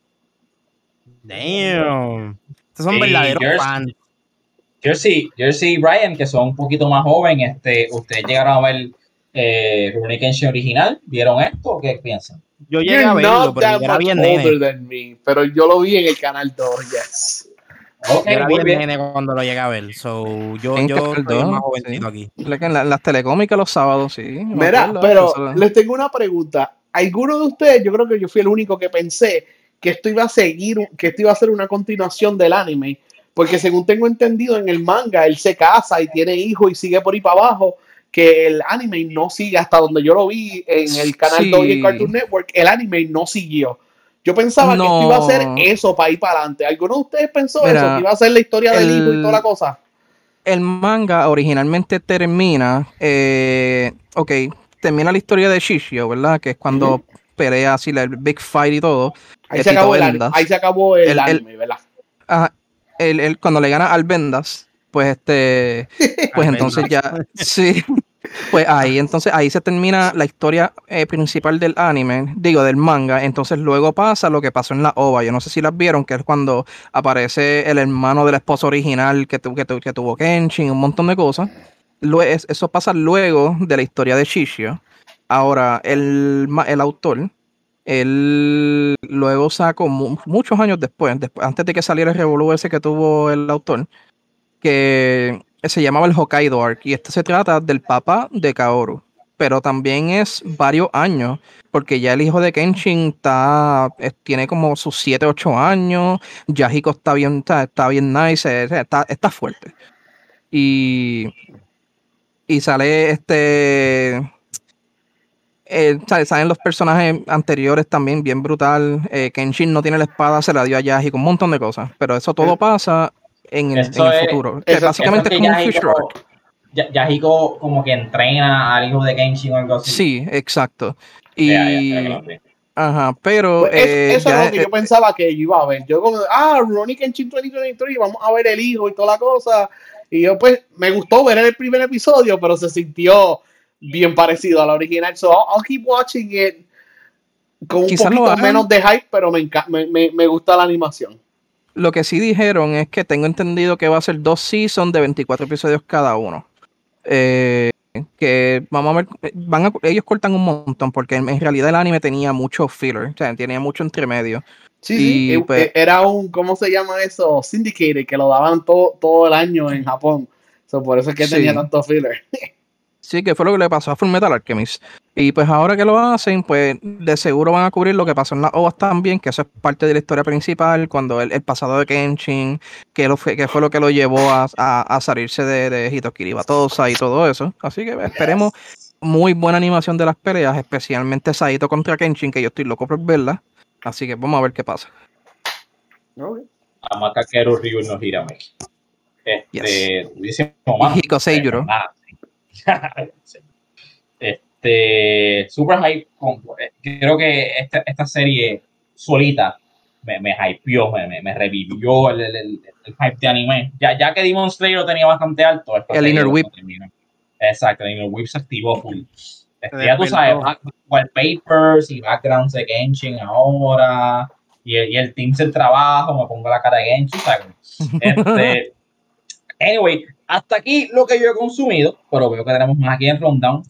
Damn. Estos son verdaderos fans. Jersey, Jersey y Brian, que son un poquito más jóvenes, este, ustedes llegaron a ver eh, Kenshin original, ¿vieron esto? ¿Qué piensan? Yo llegué a verlo, pero era bien older than me, pero yo lo vi en el canal 2, yes. Okay, era bien nene cuando lo llegué a ver. So, yo, yo soy más jovencito aquí. las telecómicas los sábados, sí. Mira, pero les tengo una pregunta. ¿Alguno de ustedes, yo creo que yo fui el único que pensé que esto iba a seguir, que esto iba a ser una continuación del anime? Porque según tengo entendido en el manga, él se casa y tiene hijos y sigue por ahí para abajo que el anime no sigue hasta donde yo lo vi en el canal 2 y Cartoon Network, el anime no siguió. Yo pensaba que esto iba a ser eso para ir para adelante. ¿Alguno de ustedes pensó eso? Que iba a ser la historia del hijo y toda la cosa. El manga originalmente termina, eh, ok, termina la historia de Shishio, ¿verdad? Que es cuando pelea así el Big Fight y todo. Ahí, se acabó, el, ahí se acabó el, anime, ¿verdad? Ajá, cuando le gana al Vendas, pues este, pues entonces ya, sí, pues ahí, entonces ahí se termina la historia eh, principal del anime, digo, del manga. Entonces luego pasa lo que pasó en la OVA. Yo no sé si las vieron, que es cuando aparece el hermano del esposo original que, que, que tuvo Kenshin, un montón de cosas. eso pasa luego de la historia de Shishio. Ahora, el, el autor, él luego sacó muchos años después, después, antes de que saliera el revolú ese que tuvo el autor, que se llamaba el Hokkaido Arc y este se trata del papá de Kaoru, pero también es varios años, porque ya el hijo de Kenshin está, tiene como sus 7, 8 años, Yahiko está bien, está, bien nice, está, está fuerte. Y, y sale este... Eh, salen los personajes anteriores también, bien brutal. Eh, Kenshin no tiene la espada, se la dio a Yahiko, un montón de cosas. Pero eso todo pasa en el, futuro. básicamente es como un future Yahiko como que entrena al hijo de Genshin o algo así. Sí, exacto. Y. Ajá, pero. Pues eh, eso es lo que yo pensaba que yo iba a ver. Yo como, ah, Ronnie Kenshin 2023, vamos a ver el hijo y toda la cosa. Y yo, pues, me gustó ver el primer episodio, pero se sintió bien parecido a la original. So I'll, keep watching it con un poquito menos de hype, pero me, me, me gusta la animación. Lo que sí dijeron es que tengo entendido que va a ser dos seasons de 24 episodios cada uno. Eh, que vamos a ver, van ellos cortan un montón porque en, realidad el anime tenía mucho filler, o sea, tenía mucho entremedio. Sí, sí, e, pues, era un, ¿cómo se llama eso? Syndicated, que lo daban todo, todo el año en Japón. por eso es que tenía tanto filler. Sí, que fue lo que le pasó a Full Metal Alchemist. Y pues ahora que lo hacen, pues de seguro van a cubrir lo que pasó en las OVAs también, que eso es parte de la historia principal, cuando el, pasado de Kenshin, que, lo fue, que fue lo que lo llevó a, salirse de, de Hitokiri Batosa y todo eso. Así que esperemos muy buena animación de las peleas, especialmente Saito contra Kenshin, que yo estoy loco por verla. Así que vamos a ver qué pasa. Okay. Amakakeru Ryu no Hirameki. Este, yes. Hiko Seijuro. este, super hype. Creo que esta, esta serie solita me, me hypeó, me, me, revivió el, el, hype de anime. Ya, ya que Demon Slayer lo tenía bastante alto. El Inner Whip. Exacto, el Inner Whip se activó full. Este, ya tú sabes, wallpapers y backgrounds de Genshin ahora. Y el, y el Teams del trabajo, me pongo la cara de Genshin. Este, anyway, hasta aquí lo que yo he consumido, pero veo que tenemos más aquí en Rundown.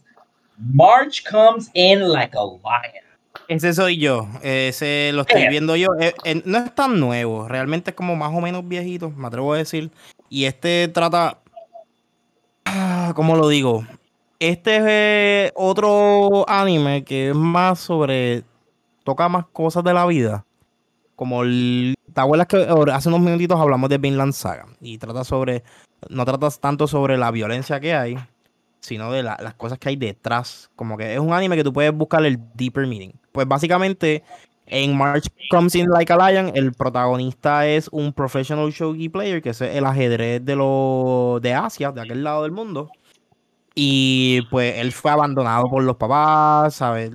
March comes in like a lion. Ese soy yo, ese lo estoy eh. viendo yo. Eh, eh, no es tan nuevo, realmente es como más o menos viejito, me atrevo a decir. Y este trata, ah, ¿cómo lo digo? Este es otro anime que es más sobre, toca más cosas de la vida. Como el, ¿te acuerdas que hace unos minutitos hablamos de Vinland Saga? Y trata sobre no tratas tanto sobre la violencia que hay, sino de las cosas que hay detrás. Como que es un anime que tú puedes buscar el deeper meaning. Pues básicamente, en March Comes In Like a Lion, el protagonista es un professional shogi player, que es el ajedrez de, lo, de Asia, de aquel lado del mundo. Y pues él fue abandonado por los papás, ¿sabes?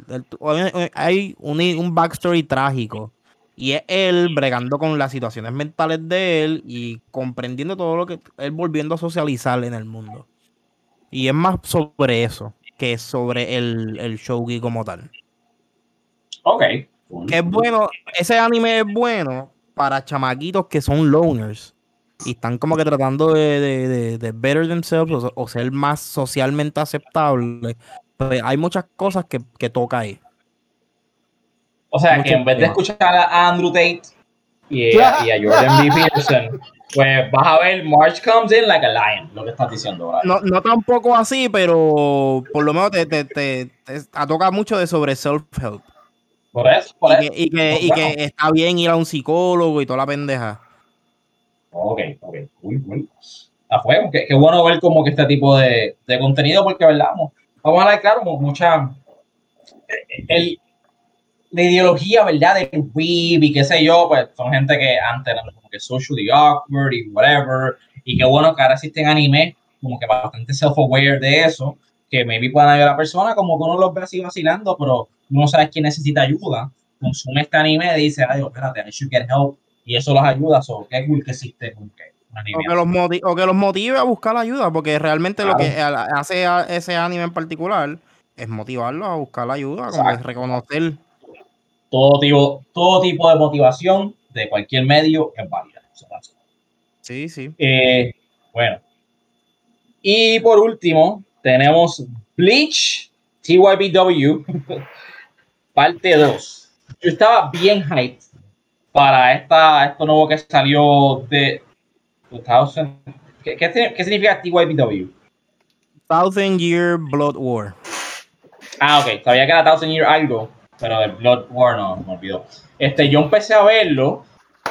Hay un, un backstory trágico y es él bregando con las situaciones mentales de él y comprendiendo todo lo que él volviendo a socializar en el mundo. Y es más sobre eso que sobre el, el shogi como tal. Ok. Que es bueno, ese anime es bueno para chamaquitos que son loners y están como que tratando de, de, better themselves o, ser más socialmente aceptables. Pues hay muchas cosas que, que toca ahí. O sea, que en vez de escuchar a Andrew Tate y, a, Jordan B. Peterson, pues vas a ver March comes in like a lion, lo que estás diciendo. No, no tampoco así, pero por lo menos te, te, te, toca mucho de sobre self-help. Por eso, por y, eso. Que, y, que, y que, está bien ir a un psicólogo y toda la pendeja. Ok, ok, cool, cool. A fuego, qué, bueno ver como que este tipo de, de contenido, porque, ¿verdad? Vamos a hablar, claro, mucha. El, la ideología, ¿verdad? Del weeb y qué sé yo, pues son gente que antes eran como que socially awkward y whatever. Y qué bueno que ahora existen anime como que bastante self-aware de eso, que maybe puedan ayudar a la persona, como que uno los ve así vacilando, pero no sabes quién necesita ayuda. Consume este anime y dice, ay, espérate, I should get help. Y eso los ayuda, so qué cool que existe un anime. O que, los motive, o que los motive a buscar ayuda, porque realmente lo que hace ese anime en particular es motivarlos a buscar la ayuda, como es reconocer todo tipo, todo tipo de motivación de cualquier medio es válida. Sí, sí. Eh, bueno. Y por último, tenemos Bleach TYBW, parte 2. Yo estaba bien hyped para esta, esto nuevo que salió de 2000. ¿Qué, qué, significa TYBW? Thousand Year Blood War. Ah, ok. Sabía que era Thousand Year algo pero el Blood War no, me olvidó. Este, yo empecé a verlo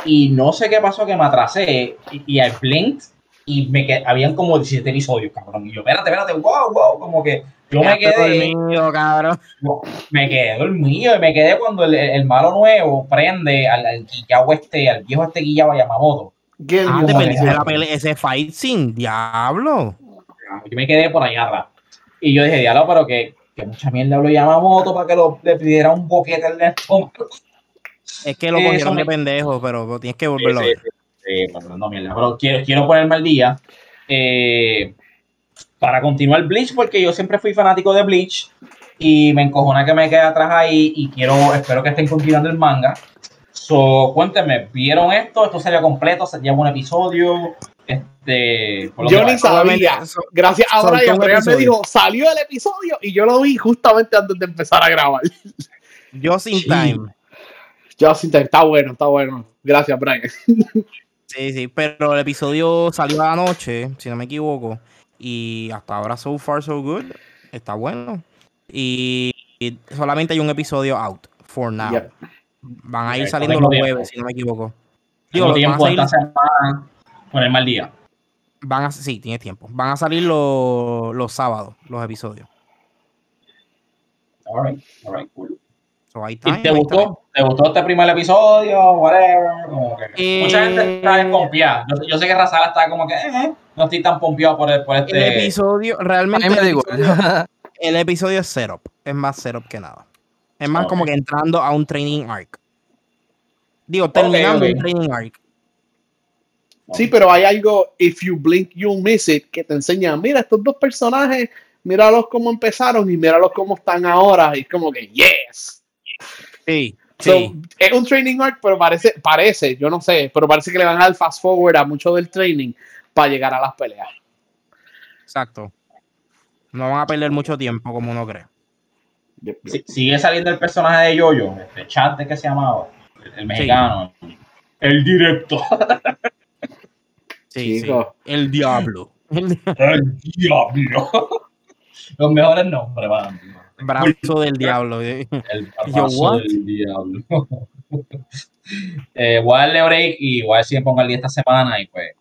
y no sé qué pasó que me atrasé y, y al blink y me quedé, habían como 17 episodios, cabrón. Y yo, espérate, espérate, wow, wow, como que yo me quedé. Dormido, cabrón. Me quedé dormido y me quedé cuando el, el malo nuevo prende al, al este, al viejo este Guillao Yamamoto. Ah, perdiste la pelea, ese fight sin diablo. Yo me quedé por allá atrás. Y yo dije, diablo, pero que que mucha mierda lo llama moto para que lo, le pidiera un boquete al estómago. Es que lo cogieron de pendejo, pero tienes que volverlo a ver. Sí, no, mierda. Pero quiero, quiero ponerme al día. Eh, para continuar Bleach, porque yo siempre fui fanático de Bleach y me encojona que me quede atrás ahí y quiero, espero que estén continuando el manga. So, cuéntenme, ¿vieron esto? ¿Esto sería completo? ¿Se lleva un episodio? Este, yo ni sabía. Gracias a Brian, Brian me dijo, salió el episodio y yo lo vi justamente antes de empezar a grabar. Yo sin time. Yo sin time, está bueno, está bueno. Gracias, Brian. Sí, sí, pero el episodio salió anoche, si no me equivoco. Y hasta ahora, so far, so good. Está bueno. Y, solamente hay un episodio out, for now. Van a ir saliendo los jueves, si no me equivoco. Digo, tiempo esta semana ponerme al día. Van a, sí, tiene tiempo. Van a salir los, los sábados, los episodios. Alright, alright, cool. ¿Y te gustó? ¿Te gustó este primer episodio? Whatever. Mucha gente está desconfiada. Yo, yo sé que Razala está como que eh, no estoy tan pompeado por, por este. El episodio, realmente. Me el, episodio, el episodio es setup. Es más setup que nada. Es más como que entrando a un training arc. Digo, terminando un training arc. Sí, pero hay algo, if you blink, you'll miss it, que te enseña, mira, estos dos personajes, míralos cómo empezaron y míralos cómo están ahora. Y como que, yes. Sí. Es un training arc, pero parece, parece, yo no sé, pero parece que le van a dar fast forward a mucho del training para llegar a las peleas. Exacto. No van a perder mucho tiempo como uno cree. sigue saliendo el personaje de Yoyo, este chat que se llamaba, el, mexicano, el directo. Sí, El diablo. El, diablo. Los mejores nombres, van. Brazo del diablo. El brazo del diablo. eh, voy a darle break y voy a ver si me pongo el día esta semana y pues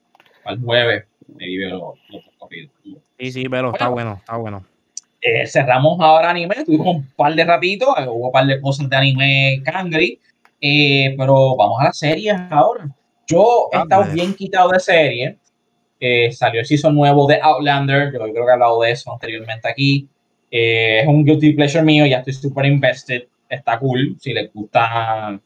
al jueves me vive los corridos. Sí, sí, pero está bueno, está bueno. Eh, cerramos ahora anime, tuvimos un par de ratitos, hubo un par de cosas de anime Kangri, eh, pero vamos a las series ahora. Yo he ah, estado bien quitado de serie. Eh, salió el season nuevo de Outlander. Yo creo que he hablado de eso anteriormente aquí. Eh, es un guilty pleasure mío. Ya estoy súper invested. Está cool. Si les gusta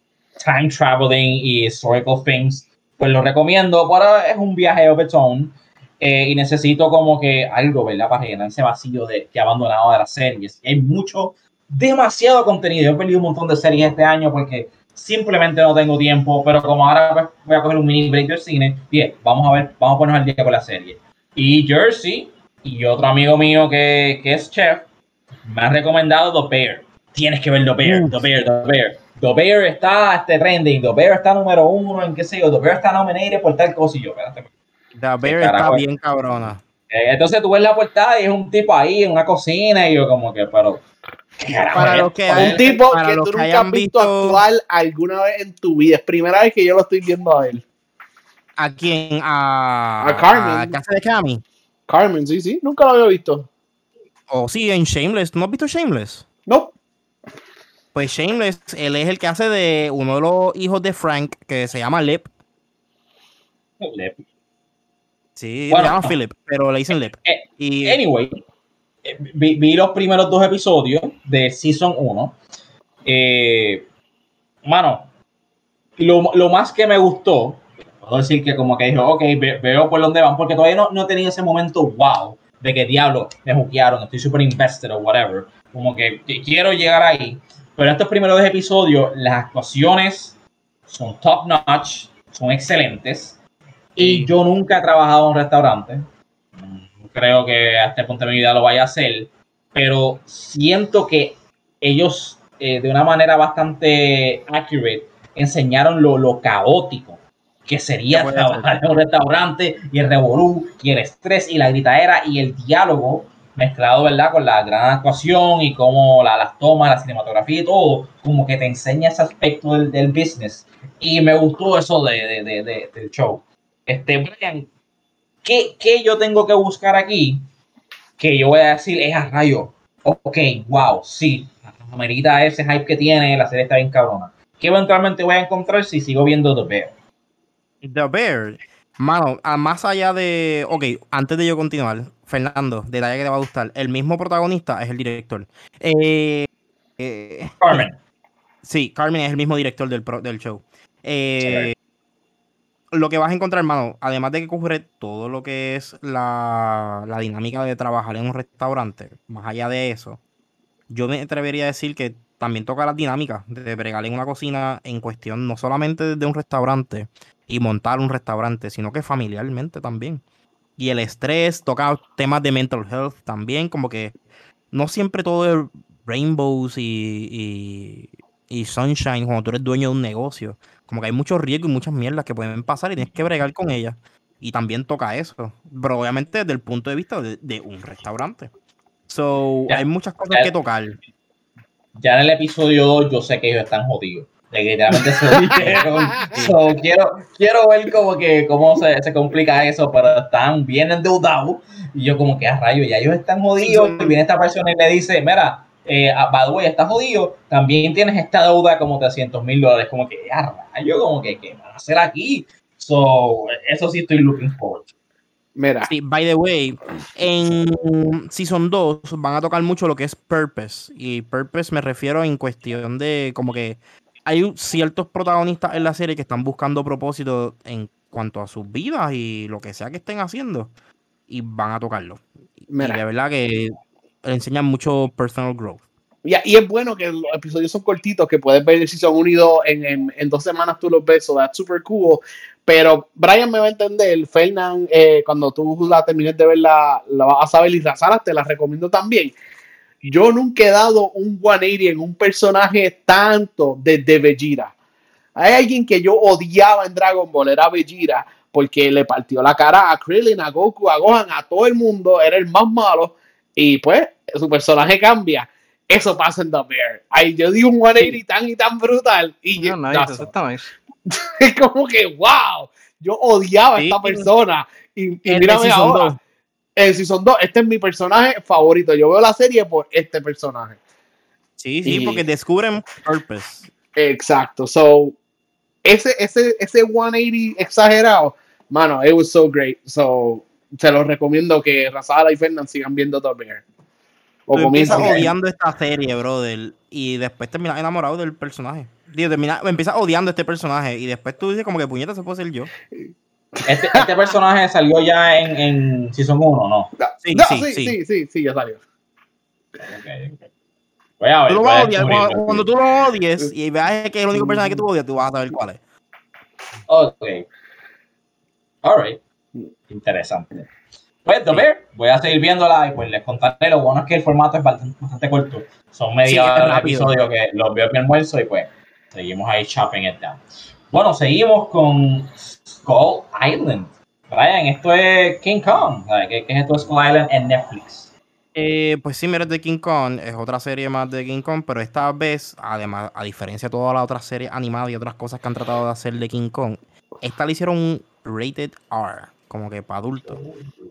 time traveling y historical things, pues lo recomiendo. Pero es un viaje of its own. Eh, y necesito como que algo, ¿verdad? Para llenar ese vacío de, que he abandonado de las series. hay mucho, demasiado contenido. Yo he perdido un montón de series este año porque simplemente no tengo tiempo, pero como ahora pues, voy a coger un mini break del cine, bien, vamos a ver, vamos a ponernos al día con la serie. Y Jersey y otro amigo mío que, que es chef me ha recomendado The Bear. Tienes que ver The Bear, The Bear, The Bear. The Bear está este trending, The Bear está número uno en qué sé yo, The Bear está nominated por tal cosa y yo, espérate. The Bear está bien cabrona. Eh, entonces tú ves la portada y es un tipo ahí en una cocina y yo como que, pero... Para los que un tipo que tú nunca has visto actual alguna vez en tu vida. Es primera vez que yo lo estoy viendo a él. ¿A quién? A, a Carmen. A casa de Cami. Carmen, sí, sí. Nunca lo había visto. Oh, sí, en Shameless. ¿No has visto Shameless? No. Pues Shameless, él es el que hace de uno de los hijos de Frank, que se llama Lep. Lep. Sí, se llama Philip, pero le dicen Lep. Eh, y, anyway, eh, vi, los primeros dos episodios de Season 1. Eh, mano, lo, lo, más que me gustó, puedo decir que como que dije, ok, veo por dónde van, porque todavía no, no tenía ese momento wow de que diablo me juquearon, estoy súper invested o whatever. Como que quiero llegar ahí. Pero estos primeros dos episodios, las actuaciones son top notch, son excelentes. Y yo nunca he trabajado en un restaurante. Creo que hasta el punto de mi vida lo vaya a hacer. Pero siento que ellos, eh, de una manera bastante accurate, enseñaron lo, lo caótico que sería trabajar en un restaurante y el revolú y el estrés y la gritadera y el diálogo mezclado, ¿verdad? Con la gran actuación y como la, las tomas, la cinematografía y todo, como que te enseña ese aspecto del, del business. Y me gustó eso de, de, de, del show. Este, Brian, ¿qué, ¿qué, yo tengo que buscar aquí? Que yo voy a decir es a rayo. Ok, wow, sí, amerita ese hype que tiene, la serie está bien cabrona. ¿Qué eventualmente voy a encontrar si sigo viendo The Bear? The Bear. Mano, más allá de. Ok, antes de yo continuar, Fernando, detalle que te va a gustar. El mismo protagonista es el director. Eh, eh, Carmen. Sí, Carmen es el mismo director del, del show. Eh, lo que vas a encontrar, hermano, además de que cubre todo lo que es la, la, dinámica de trabajar en un restaurante, más allá de eso, yo me atrevería a decir que también toca la dinámica de bregar en una cocina en cuestión no solamente de un restaurante, y montar un restaurante, sino que familiarmente también. Y el estrés, toca temas de mental health también, como que no siempre todo es rainbows y, sunshine cuando tú eres dueño de un negocio. Como que hay muchos riesgos y muchas mierdas que pueden pasar y tienes que bregar con ellas. Y también toca eso. Pero obviamente desde el punto de vista de, un restaurante. So, hay muchas cosas que tocar. Ya en el episodio 2 yo sé que ellos están jodidos literalmente se dijeron. quiero, quiero ver como que cómo se, se, complica eso, pero están bien endeudados. Y yo como que a rayo, ya ellos están jodidos. Y viene esta persona y le dice, mira, eh, by the way, estás jodido, también tienes esta deuda como 300 mil dólares. Como que, a rayo, como que, ¿qué van a hacer aquí? So, eso sí estoy looking forward. Mira. Sí, by the way, en Season 2 van a tocar mucho lo que es purpose. Y purpose me refiero en cuestión de como que hay ciertos protagonistas en la serie que están buscando propósito en cuanto a sus vidas y lo que sea que estén haciendo y van a tocarlo. Y de verdad que le enseñan mucho personal growth. Y, es bueno que los episodios son cortitos, que puedes ver si son unidos en, dos semanas, tú los ves, so that's super cool. Pero Brian me va a entender, Fernand, eh, cuando tú la termines de ver, la, la vas a saber y la te la recomiendo también yo nunca he dado un 180 en un personaje tanto desde Vegeta. Hay alguien que yo odiaba en Dragon Ball, era Vegeta, porque le partió la cara a Krillin, a Goku, a Gohan, a todo el mundo, era el más malo, y pues su personaje cambia. Eso pasa en The Bear. Ay, yo di un 180 tan y tan brutal. Y no, no, es como que, wow, yo odiaba a esta persona. Y, y mírame ahora en Season 2, este es mi personaje favorito. Yo veo la serie por este personaje. Sí, sí, porque descubren purpose. Exacto. So, ese, ese, ese 180 exagerado, mano, it was so great. So, se los recomiendo que Razala y Fernand sigan viendo The Bear. O Tú empiezas odiando esta serie, brother, y después terminas enamorado del personaje. Digo, termina, empiezas odiando este personaje y después tú dices como que puñeta se puede ser yo. Este, este, personaje salió ya en, en Season 1, ¿no? Sí, sí, sí, sí, sí, ya salió. Voy a ver, tú lo odias, cuando, tú lo odies y veas que es el único personaje que tú odias, tú vas a saber cuál es. Ok. Alright. Interesante. Pues, ver, voy a seguir viéndola y pues les contaré. Lo bueno es que el formato es bastante, corto. Son media hora de episodio que los veo en mi almuerzo y pues Seguimos ahí chopping it down. Bueno, seguimos con Skull Island. Brian, esto es King Kong. ¿Qué, es esto de Skull Island en Netflix? Eh, pues sí, mira, de King Kong es otra serie más de King Kong, pero esta vez, además, a diferencia de todas las otras series animadas y otras cosas que han tratado de hacer de King Kong, esta le hicieron un rated R, como que para adultos,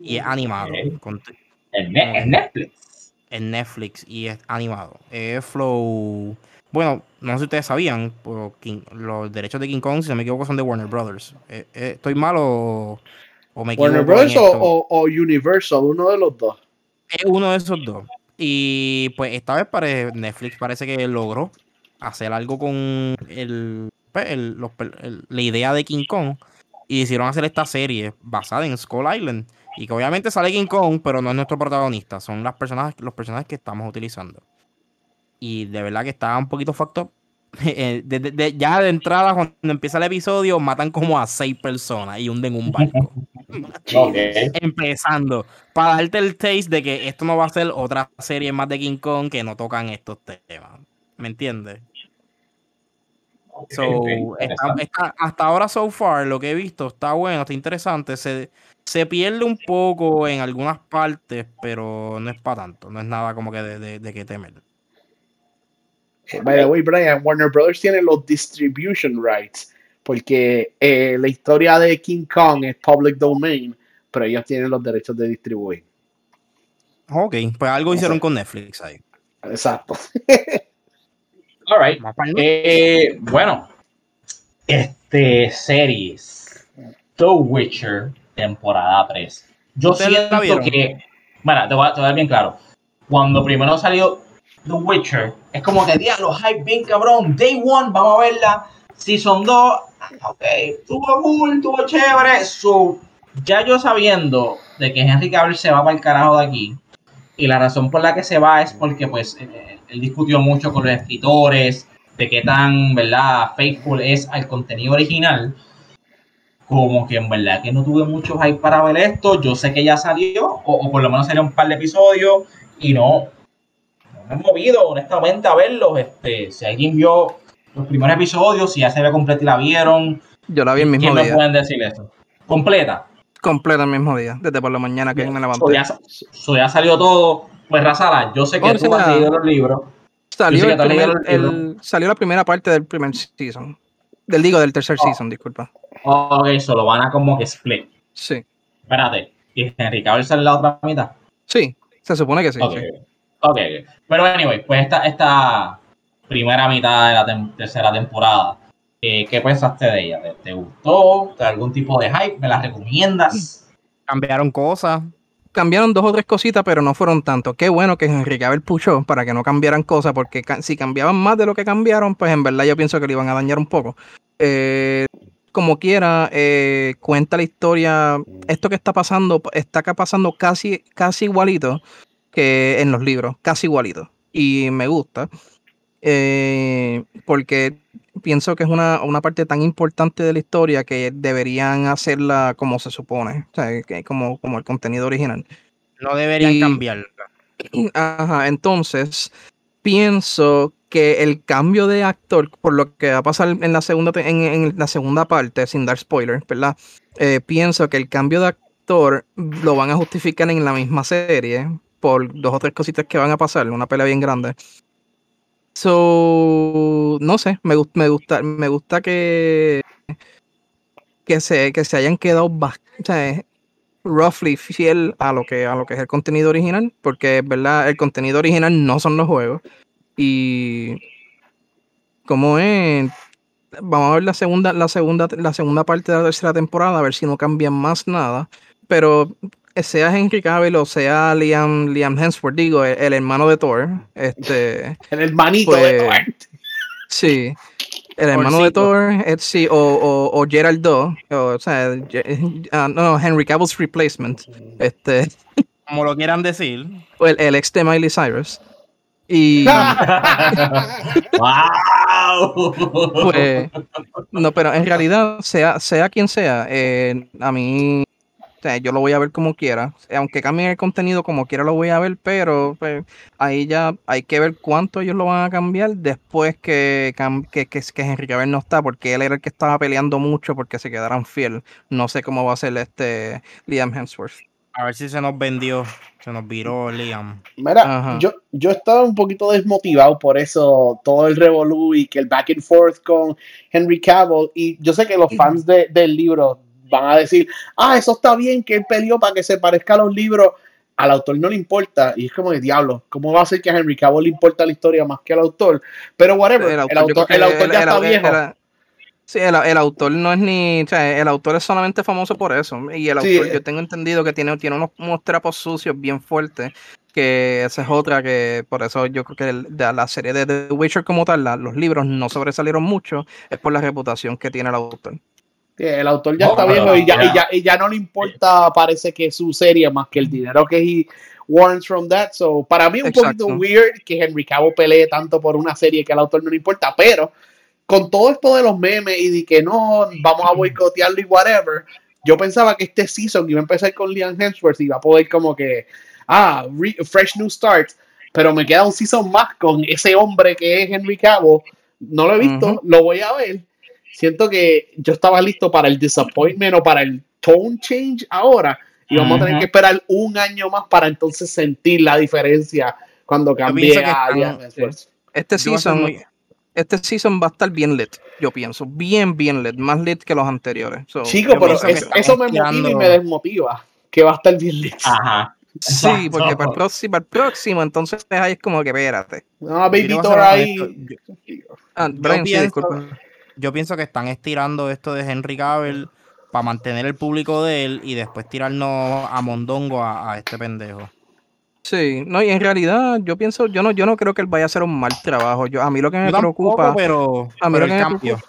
y es animado. ¿En, Netflix? En Netflix y es animado. Es Flow. Bueno, no sé si ustedes sabían, pero los derechos de King Kong, si no me equivoco, son de Warner Brothers. Eh, eh, ¿Estoy mal o, me equivoco? ¿Warner Brothers o, Universal? Uno de los dos. Es uno de esos dos. Y pues esta vez parece, Netflix parece que logró hacer algo con el, pues, la idea de King Kong y hicieron hacer esta serie basada en Skull Island y que obviamente sale King Kong, pero no es nuestro protagonista, son las personas, los personajes que estamos utilizando. Y de verdad que está un poquito facto. Eh, ya de entrada, cuando empieza el episodio, matan como a seis personas y hunden un barco. Empezando. Para darte el taste de que esto no va a ser otra serie más de King Kong que no tocan estos temas. ¿Me entiendes? Hasta ahora, so far, lo que he visto está bueno, está interesante. Se, se pierde un poco en algunas partes, pero no es para tanto. No es nada como que de, de, de que temer. By the way, Brian, Warner Brothers tiene los distribution rights, porque eh, la historia de King Kong es public domain, pero ellos tienen los derechos de distribuir. Ok, pues algo hicieron con Netflix ahí. Exacto. All eh, bueno, este series The Witcher temporada 3. Yo siento que, bueno, te voy, a, te voy a dar bien claro. Cuando primero salió The Witcher, es como que diablo, hype bien cabrón. Day one, vamos a verla. Season 2, ok, tuvo cool, tuvo chévere. So, ya yo sabiendo de que Henry Cavill se va para el carajo de aquí, y la razón por la que se va es porque, pues, eh, él discutió mucho con los escritores de qué tan, ¿verdad?, faithful es al contenido original. Como que en verdad que no tuve mucho hype para ver esto. Yo sé que ya salió, o, o por lo menos salió un par de episodios, y no, me he movido honestamente a verlos. Este, si alguien vio los primeros episodios, si ya se ve completa y la vieron. Yo la vi el mismo día. ¿Quién me pueden decir eso? ¿Completa? Completa el mismo día, desde por la mañana que me levanté. So ya, salió todo. Pues Razala, yo sé que tú has leído los libros. Salió, el salió la primera parte del primer season. Del digo, del tercer oh. season, disculpa. Ok, solo van a como que split. Sí. Espérate, ¿y Henry Cavill sale la otra mitad? Sí, se supone que sí. Ok, pero anyway, pues esta, esta primera mitad de la tercera temporada, eh, ¿qué pensaste de ella? ¿Te, gustó? ¿Te algún tipo de hype? ¿Me la recomiendas? Cambiaron cosas. Cambiaron dos o tres cositas, pero no fueron tanto. Qué bueno que Enrique Abel puchó para que no cambiaran cosas, porque si cambiaban más de lo que cambiaron, pues en verdad yo pienso que le iban a dañar un poco. Eh, como quiera, eh, cuenta la historia. Esto que está pasando, está pasando casi, casi igualito que en los libros, casi igualito. Y me gusta. Eh, porque pienso que es una, parte tan importante de la historia que deberían hacerla como se supone, o sea, como, como el contenido original. No deberían cambiarla. Ajá, entonces pienso que el cambio de actor, por lo que va a pasar en la segunda, en, la segunda parte, sin dar spoilers, ¿verdad? Eh, pienso que el cambio de actor lo van a justificar en la misma serie, por dos o tres cositas que van a pasar, una pelea bien grande. So, no sé, me, me gusta, me gusta que, que se, que se hayan quedado bastante roughly fiel a lo que a lo que es el contenido original, porque es verdad, el contenido original no son los juegos. Y como es, vamos a ver la segunda, la segunda, la segunda parte de la tercera temporada, a ver si no cambian más nada. Pero sea Henry Cavill o sea Liam, Liam Hemsworth, digo, el, hermano de Thor. Este, el hermanito de pues, Thor. Sí. El hermano de Thor, eh, sí, o, o, o Gerald Doe, o, sea, ah, no, Henry Cavill's replacement, este, como lo quieran decir, o el, el ex de Miley Cyrus. Y. ¡Wow! Pues. No, pero en realidad, sea, sea quien sea, eh, a mí yo lo voy a ver como quiera. Aunque cambien el contenido como quiera, lo voy a ver, pero pues, ahí ya hay que ver cuánto ellos lo van a cambiar después que, que, que, que Henry Cavill no está, porque él era el que estaba peleando mucho porque se quedaran fiel. No sé cómo va a ser este Liam Hemsworth. A ver si se nos vendió, se nos viró Liam. Mira, yo, yo estaba un poquito desmotivado por eso, todo el revolú y que el back and forth con Henry Cavill. Y yo sé que los fans de, del libro van a decir, ah, eso está bien que él peleó para que se parezca a los libros. Al autor no le importa. Y es como de diablo, ¿cómo va a ser que a Henry Cavill le importa la historia más que al autor? Pero whatever, el autor, el autor, ya está viejo. Sí, el, autor no es ni. O sea, el autor es solamente famoso por eso. Y el autor, yo tengo entendido que tiene, tiene unos, unos trapos sucios bien fuertes. Que esa es otra que. Por eso yo creo que de la serie de The Witcher, como tal, los libros no sobresalieron mucho. Es por la reputación que tiene el autor. El autor ya está viejo y ya, y, ya, y ya no le importa, parece que su serie, más que el dinero que he warrants from that. So, para mí es un poquito weird que Henry Cavill pelee tanto por una serie que al autor no le importa, pero con todo esto de los memes y de que no, vamos a boicotearlo y whatever, yo pensaba que este season iba a empezar con Liam Hemsworth y iba a poder como que, ah, fresh new start, pero me queda un season más con ese hombre que es Henry Cavill, no lo he visto, lo voy a ver, siento que yo estaba listo para el disappointment o para el tone change ahora y vamos a tener que esperar un año más para entonces sentir la diferencia cuando cambie a. Este season este season va a estar bien lit, yo pienso. Bien, bien lit. Más lit que los anteriores. Chico, pero eso me motiva y me desmotiva. Que va a estar bien lit. Ajá. Sí, porque para el, próximo, para el próximo, entonces ahí es como que espérate. No, Baby ahí. Ah, yo, pienso, yo pienso que están estirando esto de Henry Cavill para mantener el público de él y después tirarnos a Mondongo a este pendejo. Sí, no, y en realidad yo pienso, yo no, yo no creo que él vaya a hacer un mal trabajo. Yo, a mí lo que me preocupa, pero, a mí lo que me preocupa,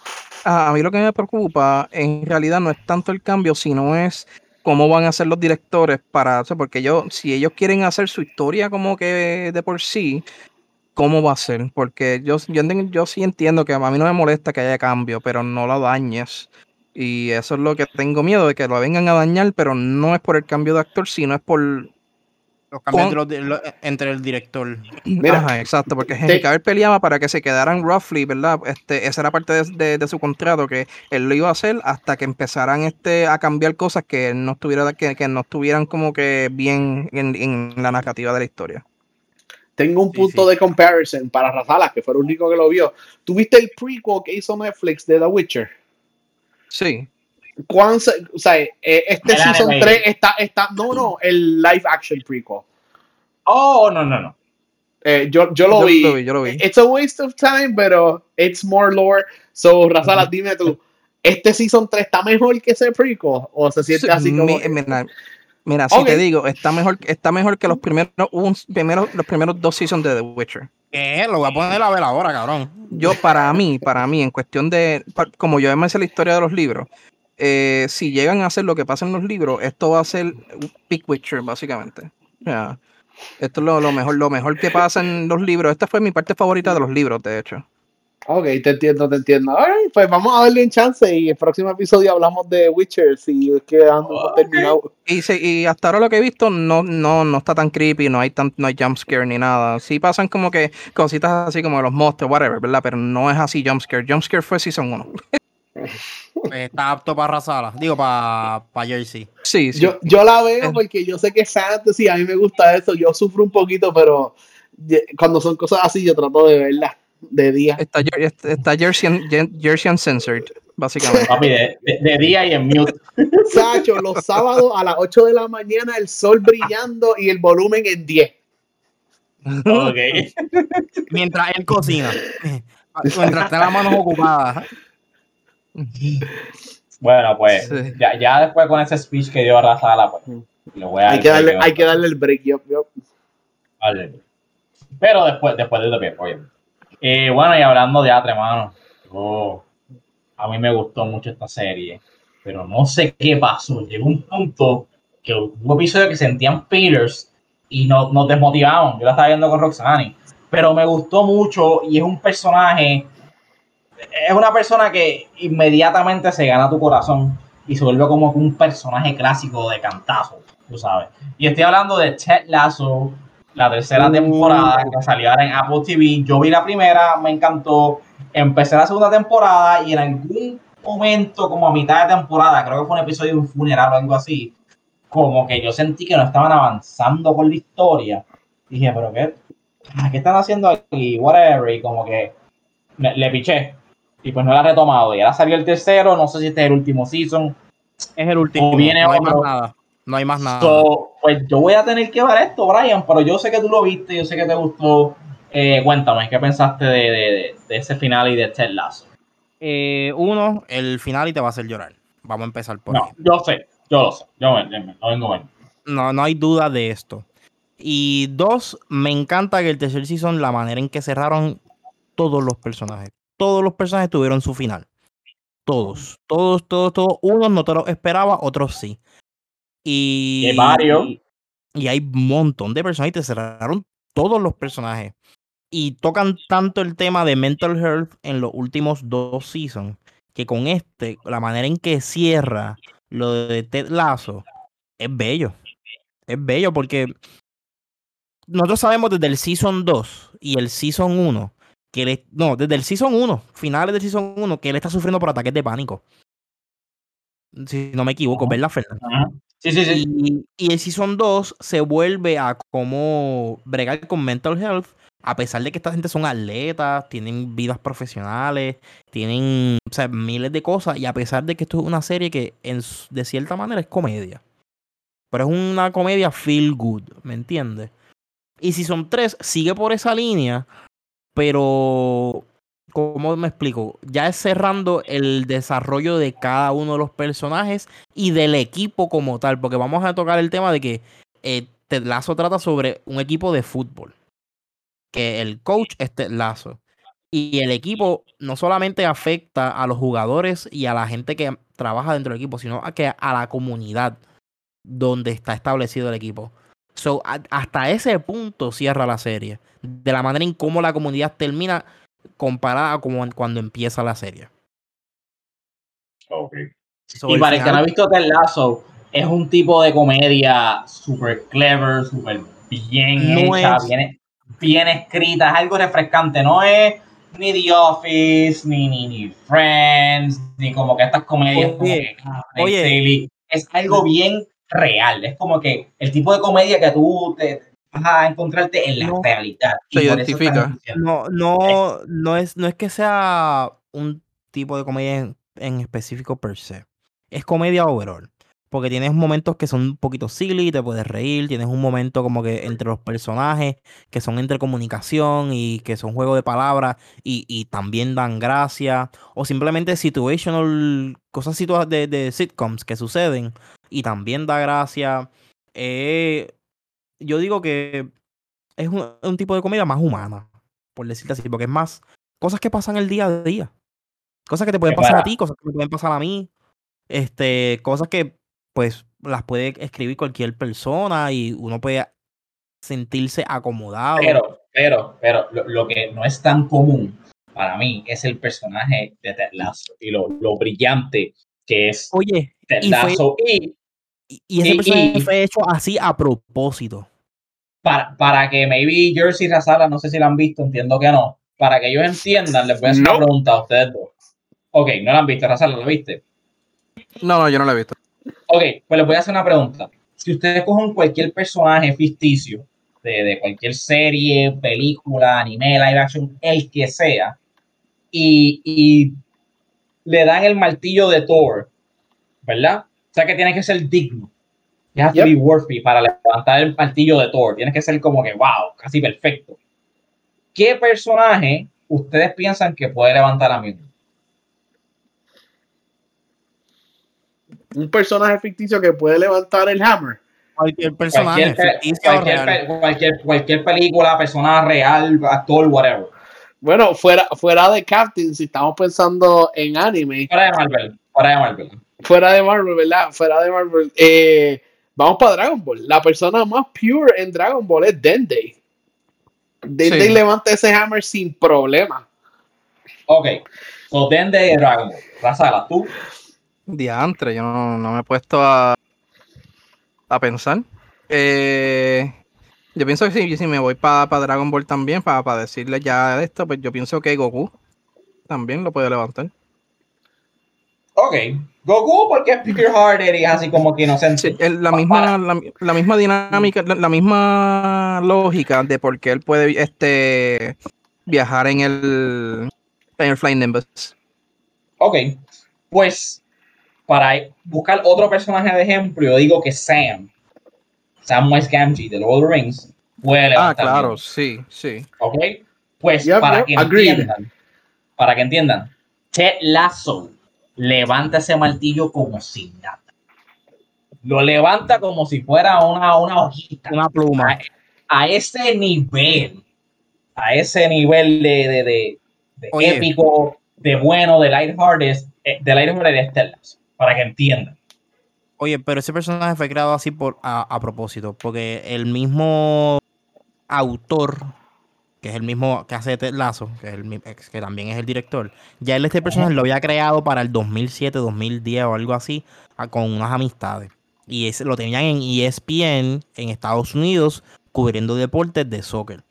a, mí lo que me preocupa en realidad no es tanto el cambio, sino es cómo van a ser los directores para, porque yo, si ellos quieren hacer su historia como que de por sí, ¿cómo va a ser? Porque yo, yo, yo sí entiendo que a mí no me molesta que haya cambio, pero no lo dañes. Y eso es lo que tengo miedo de que lo vengan a dañar, pero no es por el cambio de actor, sino es por los cambios entre el director. Mira, exacto, porque Henry Cavill peleaba para que se quedaran roughly, ¿verdad? Este, esa era parte de, su contrato, que él lo iba a hacer hasta que empezaran este, a cambiar cosas que no estuviera, que, que no estuvieran como que bien en, la narrativa de la historia. Tengo un punto de comparison para Razala, que fue el único que lo vio. ¿Tuviste el prequel que hizo Netflix de The Witcher? Sí o sea, eh, este season 3 está, está, no, no, el live action prequel. Oh, no, no, no. Eh, yo, yo, lo, vi. Yo lo vi. It's a waste of time, pero it's more lore. So, Razala, dime tú, ¿este season 3 está mejor que ese prequel? ¿O se siente así como.? Mira, si te digo, está mejor, está mejor que los primeros, un, primero, los primeros dos seasons de The Witcher. ¿Qué? Lo voy a poner a ver ahora, cabrón. Yo, para mí, para mí, en cuestión de. Como yo me sé la historia de los libros, eh, si llegan a hacer lo que pasa en los libros, esto va a ser Big Witcher, básicamente. esto es lo, mejor, lo mejor que pasa en los libros. Esta fue mi parte favorita de los libros, de hecho. Ok, te entiendo, te entiendo. pues vamos a darle un chance y el próximo episodio hablamos de Witcher si es que terminado. Y, y hasta ahora lo que he visto no, no, no está tan creepy, no hay tan, no hay jumpscare ni nada. Sí pasan como que cositas así como los monstruos, whatever, ¿verdad? Pero no es así jumpscare. Jumpscare fue Season 1. Pues está apto para Razala, digo para Jersey. Sí, sí. Yo, yo la veo porque yo sé que es fantasy, a mí me gusta eso, yo sufro un poquito, pero cuando son cosas así yo trato de verlas de día. Está, está Jersey, Jersey Uncensored, básicamente. de, día y en mute. Sacho, los sábados a las 8 de la mañana el sol brillando y el volumen en 10. Okay. Mientras él cocina. Mientras está las manos ocupadas. Bueno, pues ya, ya, después con ese speech que dio Razala, pues lo voy a hay, que darle, hay que darle el break. Yo, Vale. Pero después, después de tiempo, oye. Eh, bueno, y hablando de Atre, mano. a mí me gustó mucho esta serie, pero no sé qué pasó. Llegó un punto que hubo un episodio que sentían Peters y no, nos desmotivaban. Yo la estaba viendo con Roxani, pero me gustó mucho y es un personaje es una persona que inmediatamente se gana tu corazón. y se vuelve como un personaje clásico de cantazo, tú sabes. Y estoy hablando de Ted Lasso, la tercera uh. temporada que salió ahora en Apple TV. Yo vi la primera, me encantó. Empecé la segunda temporada y en algún momento, como a mitad de temporada, creo que fue un episodio de un funeral o algo así, como que yo sentí que no estaban avanzando con la historia. Dije, pero ¿qué? ¿Qué están haciendo aquí? Whatever. Y como que le piché. Y pues no la he retomado. Y ahora salió el tercero. No sé si este es el último season. Es el último. no hay más nada. No hay más nada. pues yo voy a tener que ver esto, Brian. Pero yo sé que tú lo viste. Yo sé que te gustó. Eh, cuéntame, ¿qué pensaste de, ese final y de Ted Lasso? Eh, uno, el final y te va a hacer llorar. Vamos a empezar por no, Yo sé, yo lo sé. Yo no vengo bien. No, no hay duda de esto. Y dos, me encanta que el tercer season, la manera en que cerraron todos los personajes. Todos los personajes tuvieron su final. Todos, todos, todos, todos. Unos no te lo esperaba, otros sí. Y, Mario. y hay un montón de personajes y te cerraron todos los personajes. Y tocan tanto el tema de mental health en los últimos dos seasons que con este, la manera en que cierra lo de Ted Lazo, es bello. Es bello porque nosotros sabemos desde el Season 2 y el Season 1 que él, no, desde el Season 1, finales del Season 1, que él está sufriendo por ataques de pánico. Si no me equivoco, ¿verdad, Fernando? Sí, sí, sí. Y, y, el Season 2 se vuelve a cómo bregar con mental health, a pesar de que esta gente son atletas, tienen vidas profesionales, tienen miles de cosas, y a pesar de que esto es una serie que en, de cierta manera es comedia. Pero es una comedia feel good, ¿me entiendes? Y si son tres, sigue por esa línea, pero ¿cómo me explico? Ya es cerrando el desarrollo de cada uno de los personajes y del equipo como tal, porque vamos a tocar el tema de que eh, Ted Lazo trata sobre un equipo de fútbol, que el coach es Ted Lazo. Y el equipo no solamente afecta a los jugadores y a la gente que trabaja dentro del equipo, sino a, que a la comunidad donde está establecido el equipo. So, hasta ese punto cierra la serie. De la manera en cómo la comunidad termina comparada con cuando empieza la serie. Ok. y para el que no ha visto Ted Lasso, es un tipo de comedia super clever, super bien hecha, bien, escrita, es algo refrescante, no es ni The Office, ni, ni, ni Friends, ni como que estas comedias oye, como que, es algo bien real. Es como que el tipo de comedia que tú te a encontrarte en la realidad. Se identifica. No, no, no es, no es que sea un tipo de comedia en, específico per se. Es comedia overall. Porque tienes momentos que son un poquito silly, te puedes reír, tienes un momento como que entre los personajes que son entre comunicación y que son juegos de palabras y, y también dan gracia, o simplemente situational, cosas de, de sitcoms que suceden y también da gracia. Eh, yo digo que es un, tipo de comedia más humana, por decirte así, porque es más cosas que pasan el día a día. Cosas que te pueden pasar a ti, cosas que me pueden pasar a mí. Este, cosas que pues las puede escribir cualquier persona y uno puede sentirse acomodado. Pero, pero, pero lo, que no es tan común para mí es el personaje de Ted Lasso y lo, lo brillante que es Oye, y, y, ese personaje fue hecho así a propósito. Para, para que maybe Jersey y Razala, no sé si la han visto, entiendo que no. Para que ellos entiendan, les voy a hacer una pregunta a ustedes dos. Ok, no la han visto, Razala, ¿la viste? No, no, yo no la he visto. Ok, pues les voy a hacer una pregunta. Si ustedes cogen cualquier personaje ficticio de, de cualquier serie, película, anime, live action, el que sea, y, y le dan el martillo de Thor, ¿verdad? O sea que tiene que ser digno. You have to be worthy para levantar el martillo de Thor. Tiene que ser como que, wow, casi perfecto. ¿Qué personaje ustedes piensan que puede levantar a mí? Un personaje ficticio que puede levantar el hammer. Cualquier personaje. Cualquier, cualquier, película, persona real, actor, whatever. Bueno, fuera, fuera de Captain, si estamos pensando en anime. Fuera de Marvel. Fuera de Marvel. Fuera de Marvel, ¿verdad? Fuera de Marvel. Eh, vamos para Dragon Ball. La persona más pure en Dragon Ball es Dende. Dende levanta ese hammer sin problema. Ok. So Dende y Dragon Ball. Razala, tú. Diantre, yo no, me he puesto a, a pensar. Eh, yo pienso que si, si me voy para Dragon Ball también, para decirle ya esto, pues yo pienso que Goku también lo puede levantar. Ok, Goku porque es pure hearted y así como que inocente. la, misma, la, misma dinámica, la, misma lógica de por qué él puede este, viajar en el, en el Flying Nimbus. Ok, pues para buscar otro personaje de ejemplo, yo digo que Sam, Samwise Gamgee de Lord of the Rings, puede Ah, claro, sí, sí. Ok, pues para que entiendan, para que entiendan, Ted Lasso levanta ese martillo como si nada. Lo levanta como si fuera una, una hojita. Una pluma. A, ese nivel, a ese nivel de, de, de, épico, de bueno, de lighthearted, eh, de lighthearted este para que entiendan. Oye, pero ese personaje fue creado así por a, a propósito, porque el mismo autor que es el mismo que hace Ted Lazo, que, es el, que también es el director, ya él este personaje lo había creado para el 2007, 2010 o algo así, con unas amistades. Y ese, lo tenían en ESPN en Estados Unidos cubriendo deportes de soccer.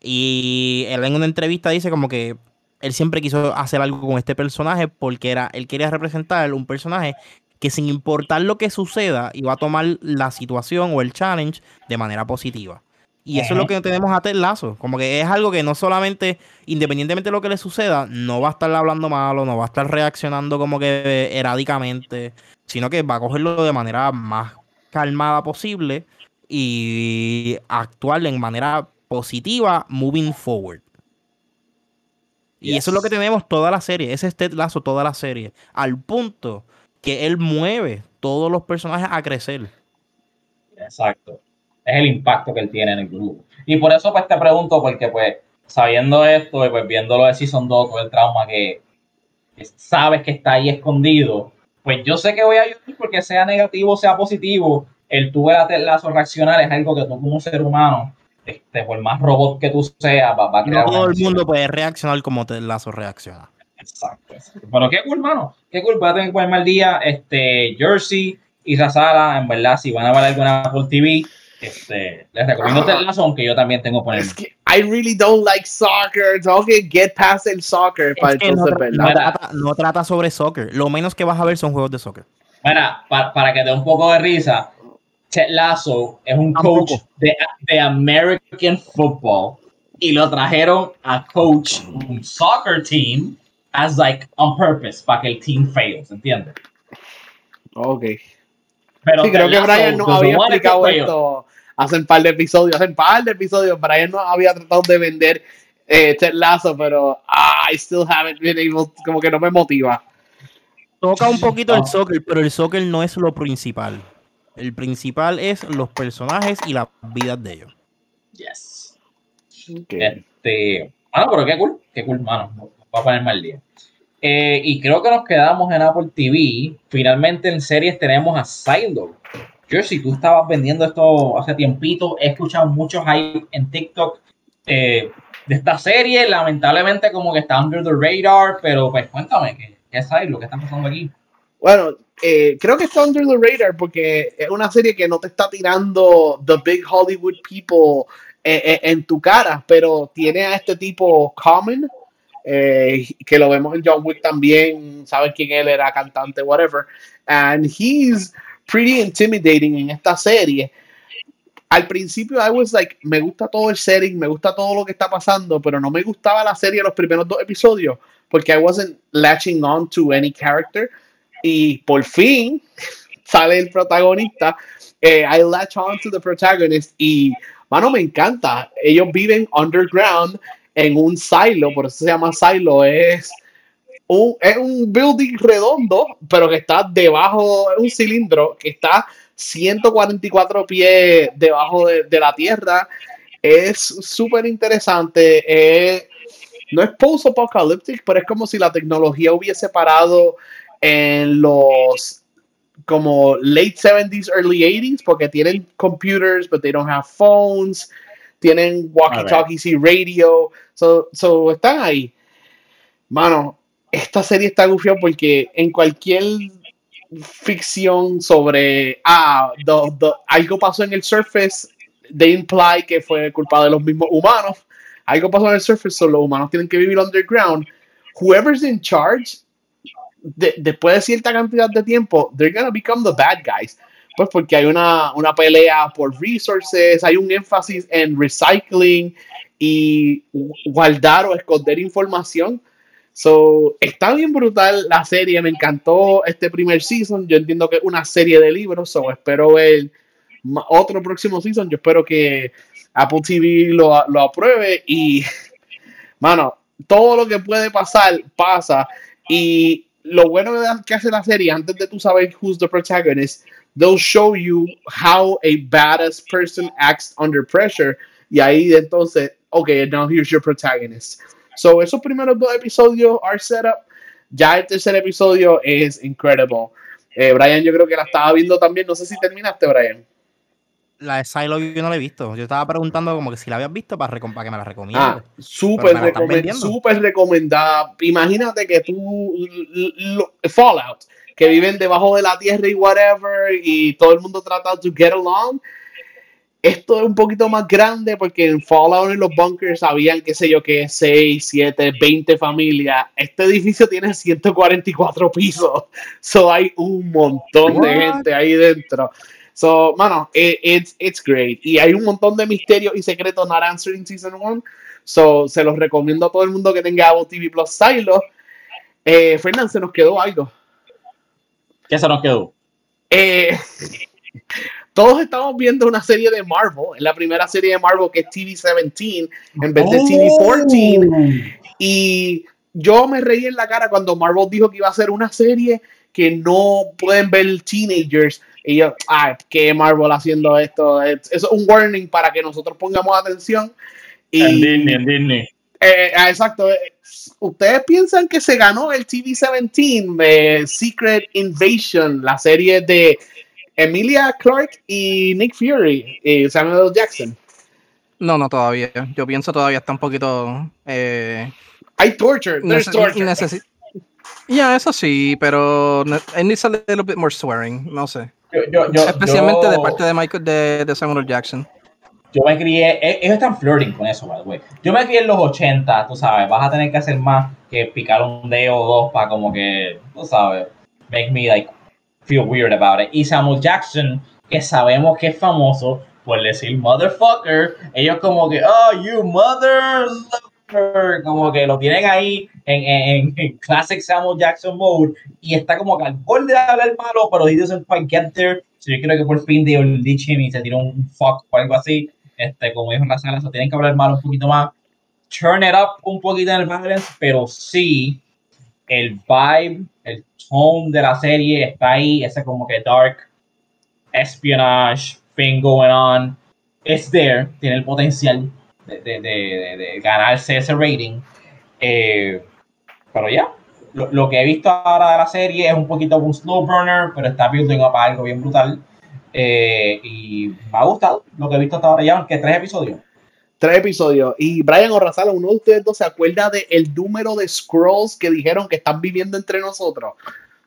Y él en una entrevista dice como que él siempre quiso hacer algo con este personaje porque era, él quería representar un personaje que sin importar lo que suceda iba a tomar la situación o el challenge de manera positiva. Y eso es lo que tenemos a Ted Lazo. Como que es algo que no solamente, independientemente de lo que le suceda, no va a estar hablando malo, no va a estar reaccionando como que erádicamente, sino que va a cogerlo de manera más calmada posible y actuar en manera positiva, moving forward. Y eso es lo que tenemos toda la serie. Ese es Ted Lazo toda la serie. Al punto que él mueve todos los personajes a crecer. Exacto es el impacto que él tiene en el grupo. Y por eso pues te pregunto, porque pues sabiendo esto y pues viéndolo de Season 2, todo el trauma que, sabes que está ahí escondido, pues yo sé que voy a ayudar porque sea negativo sea positivo, el tu ver a lazo reaccionar es algo que tú como ser humano, este, por más robot que tú seas, va, a crear... No todo el mundo puede reaccionar como Ted Lazo reacciona. Exacto. Bueno, qué cool, hermano. Qué cool. Voy a tener que ponerme al día. Este, Jersey y Razala, en verdad, si van a ver alguna por TV, este, les recomiendo ah. Lazo, aunque yo también tengo por Es que I really don't like soccer. Tengo que get past el soccer para no, trata, sobre soccer. Lo menos que vas a ver son juegos de soccer. Mira, para, que te dé un poco de risa, Ted Lasso es un coach de, de, American football y lo trajeron a coach un soccer team as like on purpose para que el team fails, ¿entiendes? Ok. Pero sí, creo que Brian no había explicado esto hace un par de episodios, hace un par de episodios, Brian no había tratado de vender eh, Ted Lazo, pero ah, I still haven't been able, como que no me motiva. Toca un poquito el soccer, pero el soccer no es lo principal. El principal es los personajes y las vidas de ellos. Yes. Este, ah, pero qué cool, qué cool, mano. Va a poner mal día. Eh, y creo que nos quedamos en Apple TV. Finalmente en series tenemos a Silo. Si tú estabas vendiendo esto hace tiempito. He escuchado muchos hype en TikTok eh, de esta serie. Lamentablemente como que está under the radar, pero pues cuéntame, ¿qué, es Silo? ¿Qué está pasando aquí? Bueno, eh, creo que está under the radar porque es una serie que no te está tirando the big Hollywood people en tu cara, pero tiene a este tipo Common, eh, que lo vemos en John Wick también, sabes quién él era, cantante, whatever. And he's pretty intimidating en esta serie. Al principio I was like, me gusta todo el setting, me gusta todo lo que está pasando, pero no me gustaba la serie los primeros dos episodios porque I wasn't latching on to any character. Y por fin sale el protagonista. Eh, I latch on to the protagonist y, mano, me encanta. Ellos viven underground en un silo, por eso se llama silo, es un, es un building redondo, pero que está debajo, es un cilindro que está 144 pies debajo de, la tierra. Es súper interesante. no es post-apocalyptic, pero es como si la tecnología hubiese parado en los como late 70s, early 80s, porque tienen computers, but they don't have phones tienen walkie-talkies y radio, so, so, están ahí. Mano, esta serie está gufiada porque en cualquier ficción sobre ah, algo pasó en el surface, they imply que fue culpa de los mismos humanos. Algo pasó en el surface, so los humanos tienen que vivir underground. Whoever's in charge, después de cierta cantidad de tiempo, they're gonna become the bad guys. Pues porque hay una, una pelea por resources, hay un énfasis en recycling y guardar o esconder información. So, está bien brutal la serie, me encantó este primer season. Yo entiendo que es una serie de libros, so espero ver otro próximo season. Yo espero que Apple TV lo, lo apruebe y, mano, todo lo que puede pasar, pasa. Y lo bueno que hace la serie, antes de tú saber who's the protagonist, they'll show you how a badass person acts under pressure. Y ahí entonces, ok, now here's your protagonist. So, esos primeros dos episodios are set up. Ya el tercer episodio es incredible. Eh, Brian, yo creo que la estaba viendo también. No sé si terminaste, Brian. La de Silo yo no la he visto. Yo estaba preguntando como que si la habías visto para, que me la recomiendas. Ah, súper recomendada. Imagínate que tú, Fallout, que viven debajo de la tierra y whatever, y todo el mundo trata to get along. Esto es un poquito más grande porque en Fallout en los bunkers habían, qué sé yo, que 6, 7, 20 familias. Este edificio tiene 144 pisos. So hay un montón de gente ahí dentro. So, mano, it's, it's great. Y hay un montón de misterios y secretos not answered in season 1. So, se los recomiendo a todo el mundo que tenga Apple TV Plus Silo. Eh, Fernán, se nos quedó algo. ¿Qué se nos quedó? Eh, todos estamos viendo una serie de Marvel, la primera serie de Marvel que es TV17 en vez de TV14. Y yo me reí en la cara cuando Marvel dijo que iba a ser una serie que no pueden ver teenagers. Y yo, ay, ¿qué Marvel haciendo esto? Eso es un warning para que nosotros pongamos atención. Y, en Disney, en Disney. Eh, ah, exacto. ¿Ustedes piensan que se ganó el TV17 de Secret Invasion, la serie de Emilia Clark y Nick Fury y Samuel Jackson. No, no, todavía. Yo pienso todavía está un poquito. Eh, Hay torture. There's torture. Ya, eso sí, pero it needs a little bit more swearing. No sé. Especialmente de parte de Michael de, de, Samuel Jackson. Yo me crié, e, ellos están flirting con eso, by the way. Yo me crié en los 80, tú sabes, vas a tener que hacer más que picar un dedo o dos para como que, tú sabes, make me like feel weird about it. Y Samuel Jackson, que sabemos que es famoso por decir motherfucker, ellos como que, oh, you motherfucker, como que lo tienen ahí en, en, classic Samuel Jackson mode y está como que al borde de hablar malo, pero he doesn't quite get there. So yo creo que por fin de ditch him y se tiró un fuck o algo así. Este, como dijo en la sala, so tienen que hablar malo un poquito más. Turn it up un poquito en el balance, pero sí, el vibe, el tone de la serie está ahí, ese como que dark espionage thing going on. It's there, tiene el potencial de, de, de, ganarse ese rating. Eh, pero ya, lo, que he visto ahora de la serie es un poquito un slow burner, pero está building up algo bien brutal. Eh, y me ha gustado lo que he visto hasta ahora ya, aunque tres episodios tres episodios. Y Brian Orrazala, uno de ustedes dos se acuerda del el número de scrolls que dijeron que están viviendo entre nosotros.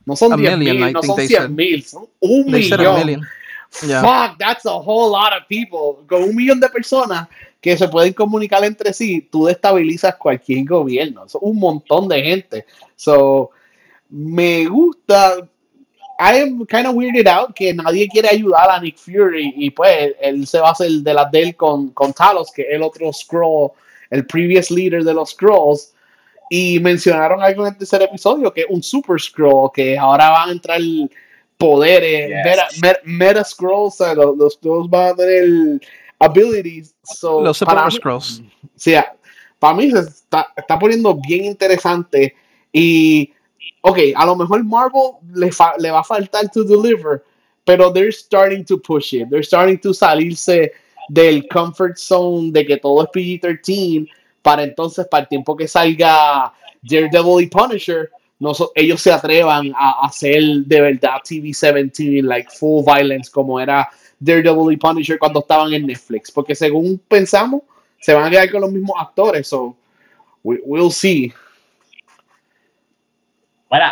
No son 10 mil, no son 100 mil, son un millón. Fuck, that's a whole lot of people. Con un millón de personas que se pueden comunicar entre sí, tú destabilizas cualquier gobierno. Son un montón de gente. So, me gusta I am kind of weirded out que nadie quiere ayudar a Nick Fury y pues él se va a hacer de la de él con, con Talos, que es el otro Scroll, el previous leader de los Scrolls. Y mencionaron algo en el tercer episodio, que es un Super Scroll, que ahora van a entrar poderes, meta, Scrolls, los, Scrolls van a tener abilities. los Super Scrolls. Sí, para mí se está, está poniendo bien interesante y ok, a lo mejor Marvel le, le va a faltar to deliver, pero they're starting to push it. They're starting to salirse del comfort zone de que todo es PG-13 para entonces, para el tiempo que salga Daredevil y Punisher, no ellos se atrevan a hacer de verdad TV-17, like full violence, como era Daredevil y Punisher cuando estaban en Netflix. Porque según pensamos, se van a quedar con los mismos actores. So, we, we'll see. Bueno,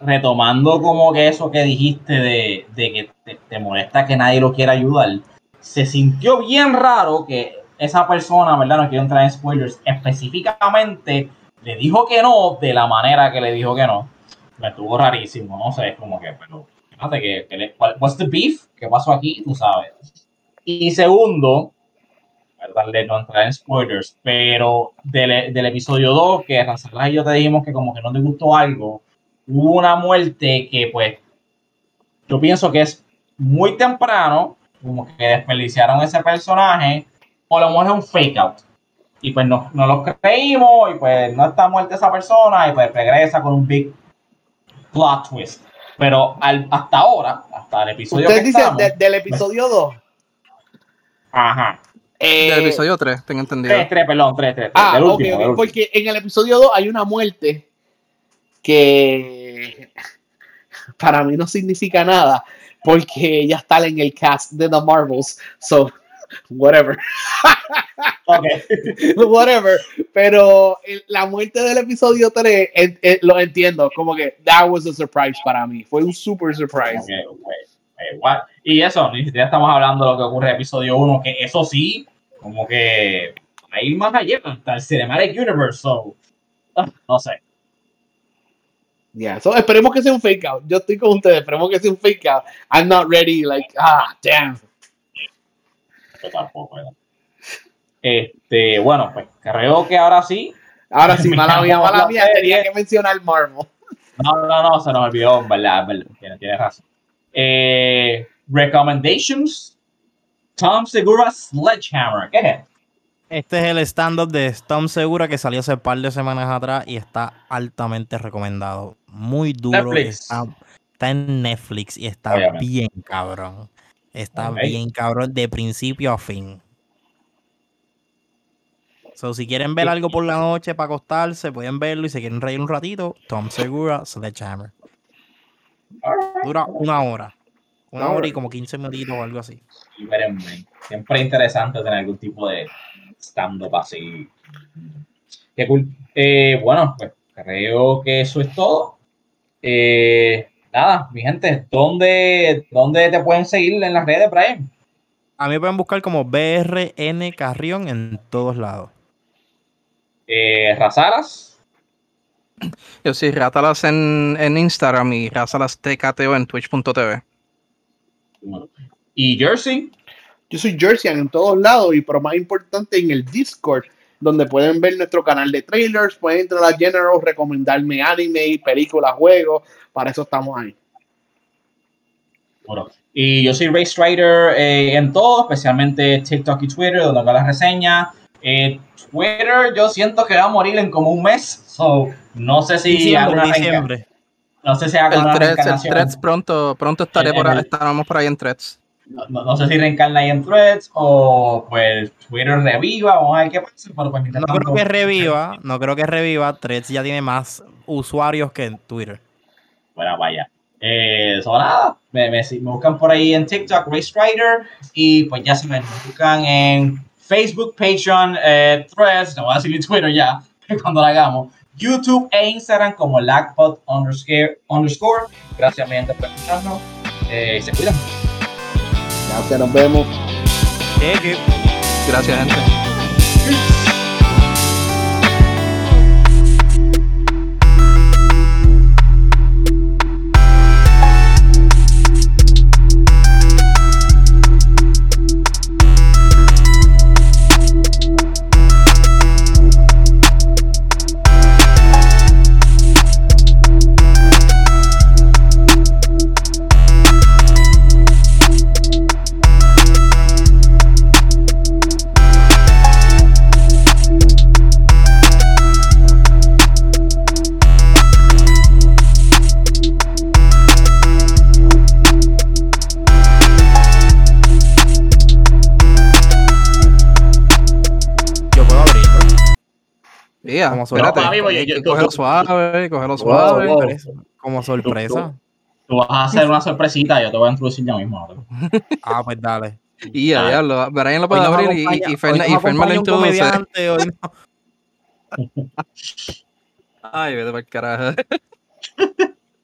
retomando como que eso que dijiste de, que te, molesta que nadie lo quiera ayudar, se sintió bien raro que esa persona, ¿verdad? No quiero entrar en spoilers, específicamente le dijo que no de la manera que le dijo que no. Me estuvo rarísimo, no sé, como que, pero, fíjate que, que what's the beef? ¿Qué pasó aquí? Tú sabes. Y segundo, darle no entrar en spoilers, pero del, del episodio 2, que Razala y yo te dijimos que como que no te gustó algo, hubo una muerte que pues yo pienso que es muy temprano, como que desperdiciaron ese personaje, o lo mejor es un fake out. Y pues no, no lo creímos, y pues no está muerta esa persona, y pues regresa con un big plot twist. Pero al, hasta ahora, hasta el episodio Usted dice del episodio 2. Ajá. Eh, del episodio 3, tengo entendido. 3, 3, perdón, 3, 3. Ah, último, porque en el episodio 2 hay una muerte que para mí no significa nada porque ya está en el cast de The Marvels. So, whatever. Okay. whatever. Pero la muerte del episodio 3 lo entiendo. Como que that was a surprise para mí. Fue un super surprise. Okay, okay. Y eso, ni siquiera estamos hablando de lo que ocurre en el episodio 1, que eso sí, como que hay más allá, hasta el Cinematic Universe. So, no sé. Yeah, so esperemos que sea un fake out. Yo estoy con ustedes, esperemos que sea un fake out. I'm not ready, like, ah, damn. Yo tampoco, Este, bueno, pues creo que ahora sí. Ahora sí, mala mía, mala mía, tenía que mencionar Marvel. No, no, no, se nos olvidó, verdad, verdad, tienes, razón. Eh, recommendations. Tom Segura Sledgehammer. ¿Qué es? Este es el stand-up de Tom Segura que salió hace un par de semanas atrás y está altamente recomendado. Muy duro. Está, en Netflix y está bien cabrón. Está bien cabrón de principio a fin. So, si quieren ver algo por la noche para acostarse, pueden verlo y si quieren reír un ratito, Tom Segura, Sledgehammer. Dura una hora. Una hora y como 15 minutitos o algo así. Siempre interesante tener algún tipo de stand-up así. Qué cool. Eh, bueno, pues creo que eso es todo. Eh, nada, mi gente, ¿dónde, ¿dónde te pueden seguir en las redes, Brian? A mí me pueden buscar como BRN Carrión en todos lados. Eh, ¿Razalas? Yo sí, Ratalas en, en Instagram y Razalas TKTO en twitch.tv. ¿Y Jersey? Yo soy Jersey en todos lados y pero más importante en el Discord, donde pueden ver nuestro canal de trailers, pueden entrar a General, recomendarme anime, películas, juegos, para eso estamos ahí. Bueno, y yo soy Race Rider eh, en todo, especialmente TikTok y Twitter, donde hago las reseñas. Eh, Twitter yo siento que va a morir en como un mes, so no sé si diciembre, diciembre. No sé si hago el threads, el threads pronto, pronto estaré por ahí, estaremos por ahí en threads no, sé si reencarna ahí en Threads o pues Twitter reviva, vamos a ver qué pasa. Pero pues, no creo que reviva, no creo que reviva. Threads ya tiene más usuarios que en Twitter. Bueno, vaya. Eh, nada, me, me, buscan por ahí en TikTok, Race Rider, y pues ya se me buscan en Facebook, Patreon, eh, Threads, no voy a decir Twitter ya, cuando lo hagamos, YouTube e Instagram como lagpod underscore, underscore. Gracias, mi gente, por escucharnos. Eh, se cuidan. Gracias, nos vemos. Gracias, gente. Como cógelo suave, cógelo suave. Como sorpresa. Tú, vas a hacer una sorpresita, yo te voy a introducir ya mismo. ah, pues dale. Y ya, diablo. Brian lo puede abrir y, y, y Ferma lo introduce. Ay, vete para el carajo.